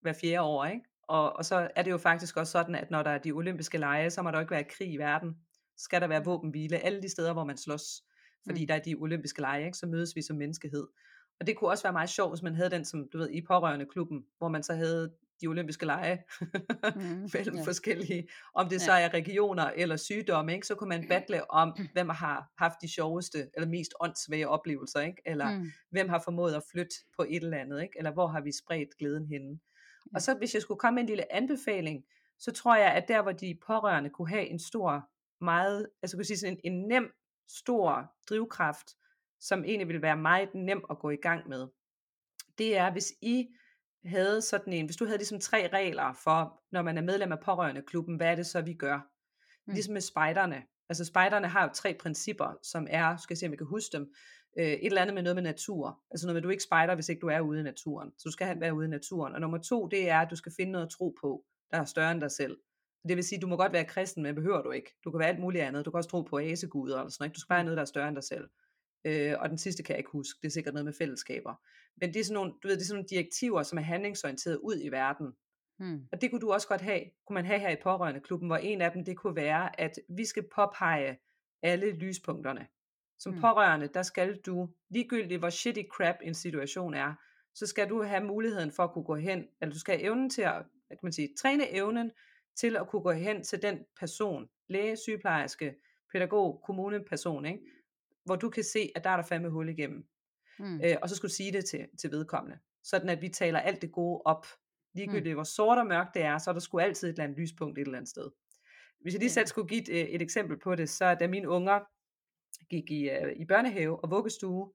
hver fjerde år, ikke? Og, og så er det jo faktisk også sådan, at når der er de olympiske lege, så må der jo ikke være krig i verden. Så skal der være våbenhvile alle de steder, hvor man slås. Fordi Mm. der er de olympiske lege, ikke? så mødes vi som menneskehed. Og det kunne også være meget sjovt, hvis man havde den, som du ved, i pårørende klubben, hvor man så havde de olympiske lege Mm. mellem Ja. forskellige, om det Ja. så er regioner eller sygdomme, ikke? så kunne man battle om, hvem har haft de sjoveste eller mest åndssvage oplevelser, ikke? eller Mm. hvem har formået at flytte på et eller andet, ikke? eller hvor har vi spredt glæden henne. Ja. Og så hvis jeg skulle komme med en lille anbefaling, så tror jeg, at der hvor de pårørende kunne have en stor, meget, altså kunne sige sådan en, en nem, stor drivkraft, som egentlig ville være meget nem at gå i gang med, det er, hvis I havde sådan en, hvis du havde ligesom tre regler for, når man er medlem af pårørende klubben, hvad er det så, vi gør? Mm. Ligesom med spejderne. Altså spejderne har jo tre principper, som er, skal jeg se om jeg kan huske dem, øh, et eller andet med noget med natur. Altså noget med, at du ikke spejder, hvis ikke du er ude i naturen. Så du skal være ude i naturen. Og nummer to, det er, at du skal finde noget at tro på, der er større end dig selv. Det vil sige, du må godt være kristen, men behøver du ikke. Du kan være alt muligt andet. Du kan også tro på aseguder eller sådan noget. Du skal bare have noget, der er større end dig selv. Øh, og den sidste kan jeg ikke huske. Det er sikkert noget med fællesskaber. Men det er sådan nogle, du ved, det er sådan nogle direktiver, som er handlingsorienteret ud i verden. Mm. Og det kunne du også godt have, kunne man have her i pårørende klubben, hvor en af dem, det kunne være, at vi skal påpege alle lyspunkterne. Som Mm. pårørende, der skal du, ligegyldigt hvor shitty crap en situation er, så skal du have muligheden for at kunne gå hen, eller du skal have evnen til at, kan man sige, træne evnen til at kunne gå hen til den person, læge, sygeplejerske, pædagog, kommuneperson, ikke? Hvor du kan se, at der er der fandme hul igennem. Mm. Øh, og så skulle du sige det til, til vedkommende. Sådan at vi taler alt det gode op. Ligegyldigt hvor sort og mørkt det er, så er der sgu altid et eller andet lyspunkt et eller andet sted. Hvis jeg lige selv skulle give et, øh, et eksempel på det, så da mine unger gik i, øh, i børnehave og vuggestue,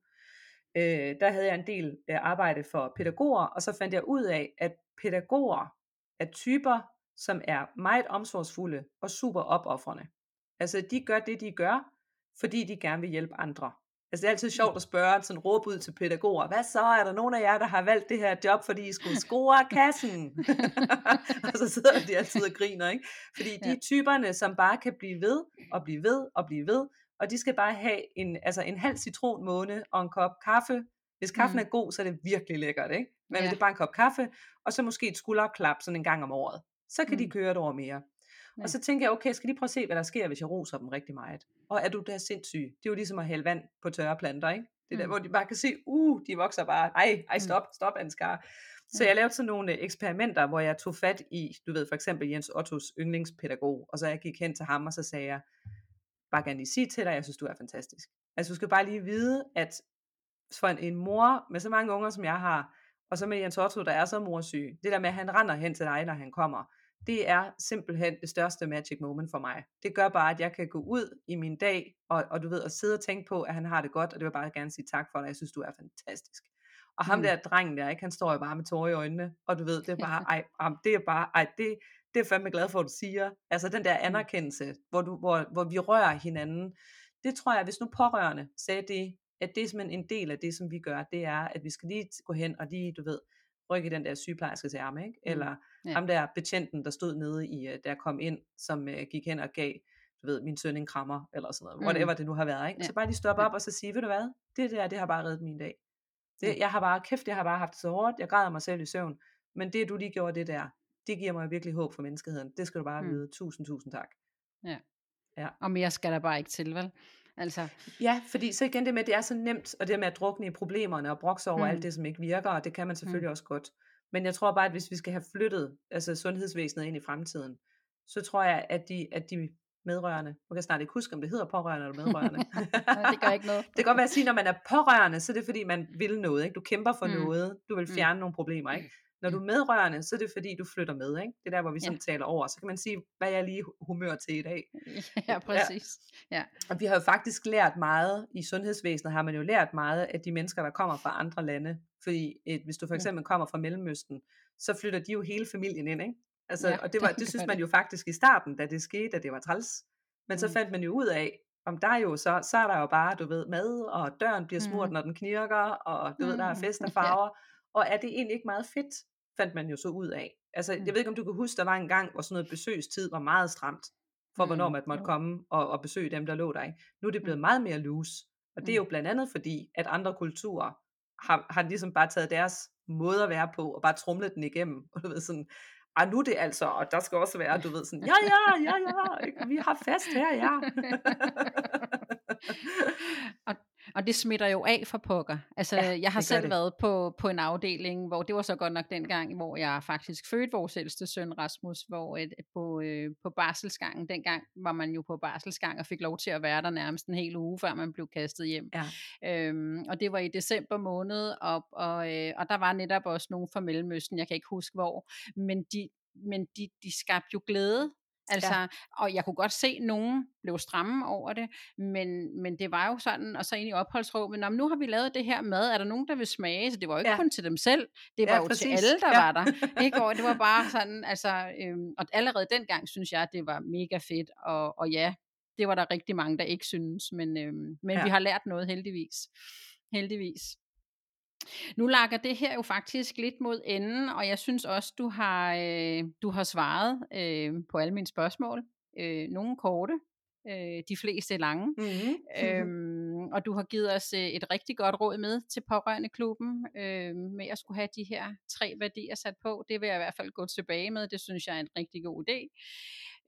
øh, der havde jeg en del øh, arbejde for pædagoger, og så fandt jeg ud af, at pædagoger er typer, som er meget omsorgsfulde og super opoffrende. Altså de gør det, de gør, fordi de gerne vil hjælpe andre. Altså det er altid sjovt at spørge, sådan råbe ud til pædagoger, hvad så, er der nogen af jer, der har valgt det her job, fordi I skulle score kassen? og så sidder de altid og griner, ikke? Fordi de Ja. er typerne, som bare kan blive ved, og blive ved, og blive ved, og de skal bare have en, altså en halv citronmåne og en kop kaffe. Hvis kaffen Mm. er god, så er det virkelig lækkert, ikke? Men Ja. det er bare en kop kaffe, og så måske et skulderklap sådan en gang om året, så kan de Mm. køre et år mere. Ja. Og så tænker jeg, okay, skal lige prøve at se, hvad der sker, hvis jeg roser dem rigtig meget. Og er du da sindssyg? Det er jo ligesom at hælde vand på tørre planter, ikke? Det er der, Mm. hvor de bare kan se, uh, de vokser bare. Ej, ej, stop, stop, Ansgar. Så jeg lavede sådan nogle øh, eksperimenter, hvor jeg tog fat i, du ved, for eksempel Jens Ottos yndlingspædagog, og så jeg gik hen til ham, og så sagde jeg, bare gerne lige sige til dig, jeg synes, du er fantastisk. Altså, du skal bare lige vide, at for en, en mor med så mange unger, som jeg har, og så med Jens Otto, der er så morsyg, det der med, at han render hen til dig, når han kommer, det er simpelthen det største magic moment for mig. Det gør bare, at jeg kan gå ud i min dag, og, og du ved, og sidde og tænke på, at han har det godt, og det vil jeg bare gerne sige tak for dig, jeg synes, du er fantastisk. Og ham Mm. der drengen der, ikke, han står jo bare med tårer i øjnene, og du ved, det er bare, ej, det er bare, ej, det, det er fandme glad for, at du siger. Altså den der anerkendelse, hvor, du, hvor, hvor vi rører hinanden, det tror jeg, hvis nu pårørende sagde det, at det er simpelthen en del af det, som vi gør, det er, at vi skal lige gå hen og lige, du ved, rykke den der sygeplejerskes ærme, ikke? Mm. Eller Ja. ham der betjenten, der stod nede i, øh, der kom ind, som uh, gik hen og gav, du ved, min søn en krammer, eller sådan noget, Mm. whatever det nu har været, ikke? Ja. Så bare lige stoppe Ja. op og så sige, ved du hvad, det der, det har bare reddet min dag. Det, jeg har bare, kæft, jeg har bare haft det så hårdt, jeg græder mig selv i søvn, men det du lige gjorde det der, det giver mig virkelig håb for menneskeheden. Det skal du bare Mm. vide. Tusind, tusind tak. Og mere skal der bare ikke til, vel? Altså, Ja, fordi så igen det med, at det er så nemt, og det med at drukne i problemerne og brokse over Mm. alt det, som ikke virker, og det kan man selvfølgelig også godt. Men jeg tror bare, at hvis vi skal have flyttet altså sundhedsvæsenet ind i fremtiden, så tror jeg, at de, at de medrørende, nu kan snart ikke huske, om det hedder pårørende eller medrørende. det gør ikke noget. Det kan godt være at sige, når man er pårørende, så er det fordi, man vil noget. Ikke? Du kæmper for Mm. mm. noget. Du vil Mm. fjerne mm. nogle problemer. Ikke? Når du er medrørende, så er det fordi, du flytter med. Ikke? Det er der, hvor vi sådan taler over. Så kan man sige, hvad jeg lige humør til i dag. ja, præcis. Ja. Og vi har jo faktisk lært meget, i sundhedsvæsenet har man jo lært meget af de mennesker, der kommer fra andre lande. Fordi et, hvis du for Ja. eksempel kommer fra Mellemøsten, så flytter de jo hele familien ind. Ikke? Altså, Ja, ja, og det, var, det det synes man jo faktisk i starten, da det skete, at det var træls. Men så Mm. fandt man jo ud af, om der er jo så, så er der jo bare, du ved, mad, og døren bliver smurt, Mm. når den knirker, og du ved, der er Mm, fest og ja. farver. Og er det egentlig ikke meget fedt, fandt man jo så ud af. Altså, Mm. jeg ved ikke, om du kan huske, der var en gang, hvor sådan noget besøgstid var meget stramt, for hvornår Mm, man måtte komme og, og besøge dem, der lå der. Ikke? Nu er det blevet Mm. meget mere loose. Og det er Mm. jo blandt andet fordi, at andre kulturer har, har ligesom bare taget deres måde at være på, og bare trumlet den igennem. Og du ved sådan, ah, nu er det altså, og der skal også være, du ved sådan, ja, ja, ja, ja, vi har fest her, ja. og, og det smitter jo af for pokker. Altså, Ja, jeg har selv det. været på, på en afdeling, hvor det var så godt nok dengang, hvor jeg faktisk fødte vores ældste søn Rasmus, hvor et, på, øh, på barselsgangen, dengang var man jo på barselsgang og fik lov til at være der nærmest en hel uge, før man blev kastet hjem. ja. Øhm, og det var i december måned, og, og, øh, og der var netop også nogen fra Mellemøsten, jeg kan ikke huske hvor, men de, men de, de skabte jo glæde. Altså, ja. og jeg kunne godt se, at nogen blev stramme over det, men, men det var jo sådan, og så ind i opholdsrummet, "Nå, men nu har vi lavet det her mad, er der nogen, der vil smage? Så det var jo ikke ja. Kun til dem selv, det var Ja, jo til præcis. alle, der Ja. var der. Ikke? Og det var bare sådan, altså, øhm, og allerede dengang synes jeg, det var mega fedt, og, og ja, det var der rigtig mange, der ikke synes, men, øhm, men. Ja. vi har lært noget heldigvis. Heldigvis. Nu lakker det her jo faktisk lidt mod enden, og jeg synes også, du har, øh, du har svaret øh, på alle mine spørgsmål. Øh, nogle korte, øh, de fleste lange. Mm-hmm. Øhm, og du har givet os øh, et rigtig godt råd med til pårørende klubben øh, med at skulle have de her tre værdier sat på. Det vil jeg i hvert fald gå tilbage med. Det synes jeg er en rigtig god idé.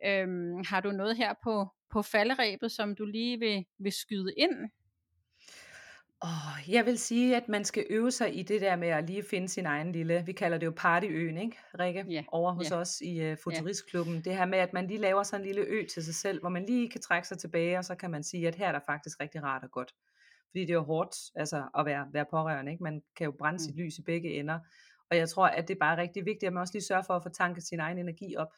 Øhm, har du noget her på, på falderæbet, som du lige vil, vil skyde ind? Oh, jeg vil sige, at man skal øve sig i det der med at lige finde sin egen lille, vi kalder det jo partyøen, ikke Rikke? Ja, Over hos ja. os i uh, Futuristklubben. Det her med, at man lige laver sådan en lille ø til sig selv, hvor man lige kan trække sig tilbage, og så kan man sige, at her er der faktisk rigtig rart og godt. Fordi det er jo hårdt altså, at være, være pårørende, ikke? Man kan jo brænde Mm. sit lys i begge ender. Og jeg tror, at det er bare rigtig vigtigt, at man også lige sørger for at få tanket sin egen energi op.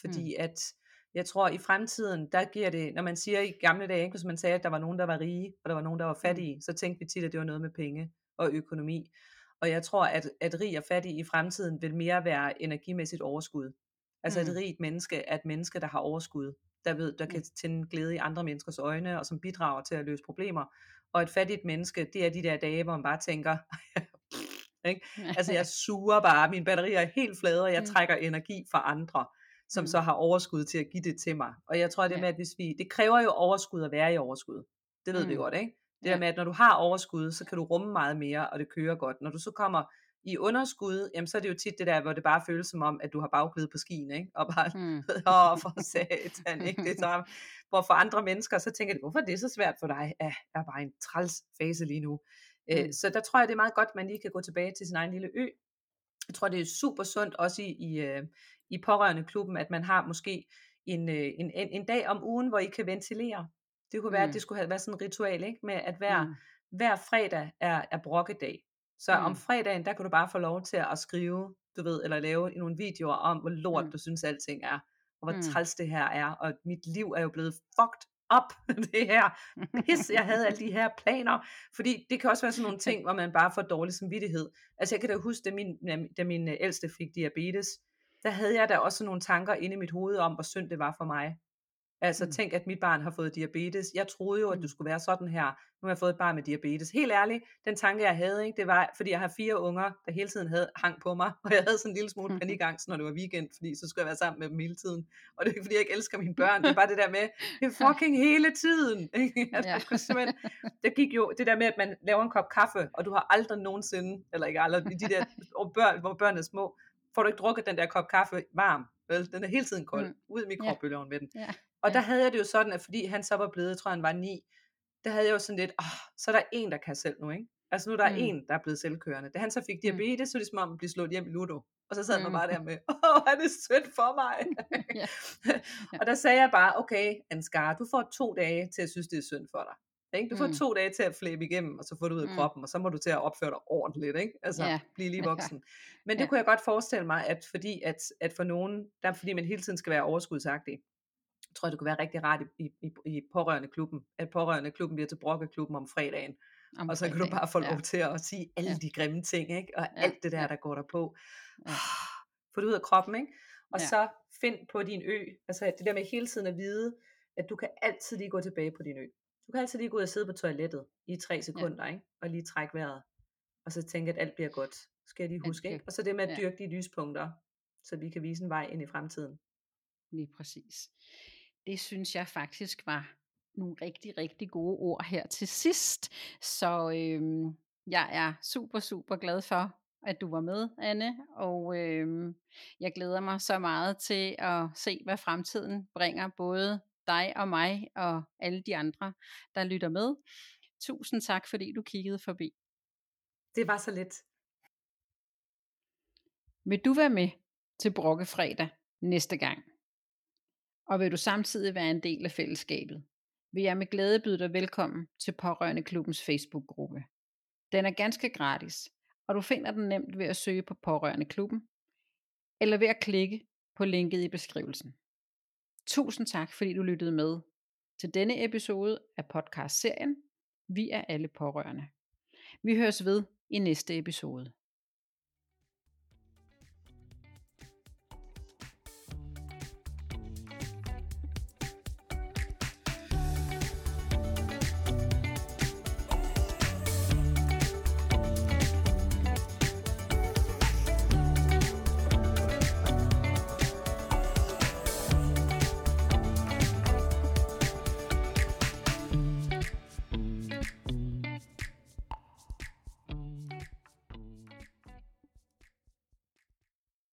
Fordi at jeg tror, i fremtiden, der giver det, når man siger i gamle dage, ikke, hvis man sagde, at der var nogen, der var rige, og der var nogen, der var fattige, så tænkte vi tit, at det var noget med penge og økonomi. Og jeg tror, at, at rig og fattig i fremtiden vil mere være energimæssigt overskud. Altså Mm. et rigt menneske er et menneske, der har overskud, der, ved, der kan tænde glæde i andre menneskers øjne, og som bidrager til at løse problemer. Og et fattigt menneske, det er de der dage, hvor man bare tænker, ikke? altså jeg suger bare, mine batterier er helt flade, og jeg Mm. trækker energi fra andre, som Mm. så har overskud til at give det til mig. Og jeg tror, det Ja. med, at hvis vi, det kræver jo overskud at være i overskud. Det ved mm. vi godt, ikke? Det Ja. der med, at når du har overskud, så kan du rumme meget mere, og det kører godt. Når du så kommer i underskud, jamen så er det jo tit det der, hvor det bare føles som om, at du har bagglid på skien, ikke? Og bare, Mm. åh, for satan, ikke? Det er så, hvor for andre mennesker, så tænker de, hvorfor er det så svært for dig? Ja, jeg er bare en træls fase lige nu. Mm. Mm. Så der tror jeg, det er meget godt, at man lige kan gå tilbage til sin egen lille ø. Jeg tror, det er super sundt også i, i, øh, i pårørende klubben, at man har måske en, øh, en, en, en dag om ugen, hvor I kan ventilere. Det kunne være, Mm. at det skulle have været sådan et ritual, ikke? med at hver, Mm. hver fredag er, er brokkedag. Så Mm. om fredagen, der kan du bare få lov til at skrive, du ved, eller lave nogle videoer om, hvor lort Mm. du synes alting er, og hvor Mm. træls det her er, og mit liv er jo blevet fucked up, det her pis, jeg havde alle de her planer, fordi det kan også være sådan nogle ting, hvor man bare får dårlig samvittighed. Altså jeg kan da huske, da min, da min øh, ældste fik diabetes, der havde jeg da også nogle tanker inde i mit hoved om, hvor synd det var for mig. Altså mm. tænk, at mit barn har fået diabetes. Jeg troede jo, at du mm. skulle være sådan her. Nu har jeg fået et barn med diabetes. Helt ærligt, den tanke jeg havde, ikke, det var, fordi jeg har fire unger, der hele tiden havde, hang på mig, og jeg havde sådan en lille smule panikangst, når det var weekend, fordi så skulle jeg være sammen med dem hele tiden. Og det er ikke, fordi jeg ikke elsker mine børn, det er bare det der med, det er fucking hele tiden. Ikke? Altså, ja. det gik jo, det der med, at man laver en kop kaffe, og du har aldrig nogensinde, eller ikke aldrig, de der, hvor børn, hvor børn er små, får du ikke drukket den der kop kaffe varm, vel? Den er hele tiden kold, mm. ud i mikrobølgeovnen med den. Ja. Og der havde jeg det jo sådan, at fordi han så var blevet, jeg tror han var ni, der havde jeg jo sådan lidt, åh, så er der en, der kan selv nu, ikke? Altså nu er der mm. en, der er blevet selvkørende. Da han så fik mm. diabetes, mm. så er det som om at blive slået hjem i Ludo. Og så sad mm. man bare der med, åh, han er sødt for mig. ja. og der sagde jeg bare, okay, Ansgar, du får to dage til at synes, det er synd for dig. Ikke? Du får mm. to dage til at flæbe igennem, og så får du ud af mm. kroppen, og så må du til at opføre dig ordentligt, ikke? Altså, ja. blive lige voksen. Men det ja. kunne jeg godt forestille mig, at fordi at, at for nogen, der fordi man hele tiden skal være overskudsagtig, tror jeg, det kunne være rigtig rart i, i, i pårørende klubben, at pårørende klubben bliver til brokkeklubben om fredagen. Om og så kan du bare få lov ja. til at sige alle ja. de grimme ting, ikke? og ja. alt det der, der går der på. Ja. Få det ud af kroppen, ikke? Og ja. så find på din ø, altså det der med hele tiden at vide, at du kan altid lige gå tilbage på din ø. Du kan altid lige gå ud og sidde på toilettet i tre sekunder, ja. ikke? og lige trække vejret, og så tænke, at alt bliver godt. Skal jeg lige huske, ikke? Og så det med at dyrke de lyspunkter, så vi kan vise en vej ind i fremtiden. Lige præcis. Det synes jeg faktisk var nogle rigtig, rigtig gode ord her til sidst. Så øhm, jeg er super, super glad for, at du var med, Anne, og øhm, jeg glæder mig så meget til at se, hvad fremtiden bringer, både dig og mig og alle de andre, der lytter med. Tusind tak, fordi du kiggede forbi. Det var så lidt. Vil du være med til Brokkefredag næste gang? Og vil du samtidig være en del af fællesskabet, vil jeg med glæde byde dig velkommen til Pårørende Klubbens Facebook-gruppe. Den er ganske gratis, og du finder den nemt ved at søge på Pårørende Klubben, eller ved at klikke på linket i beskrivelsen. Tusind tak, fordi du lyttede med til denne episode af podcast-serien Vi er alle pårørende. Vi høres ved i næste episode.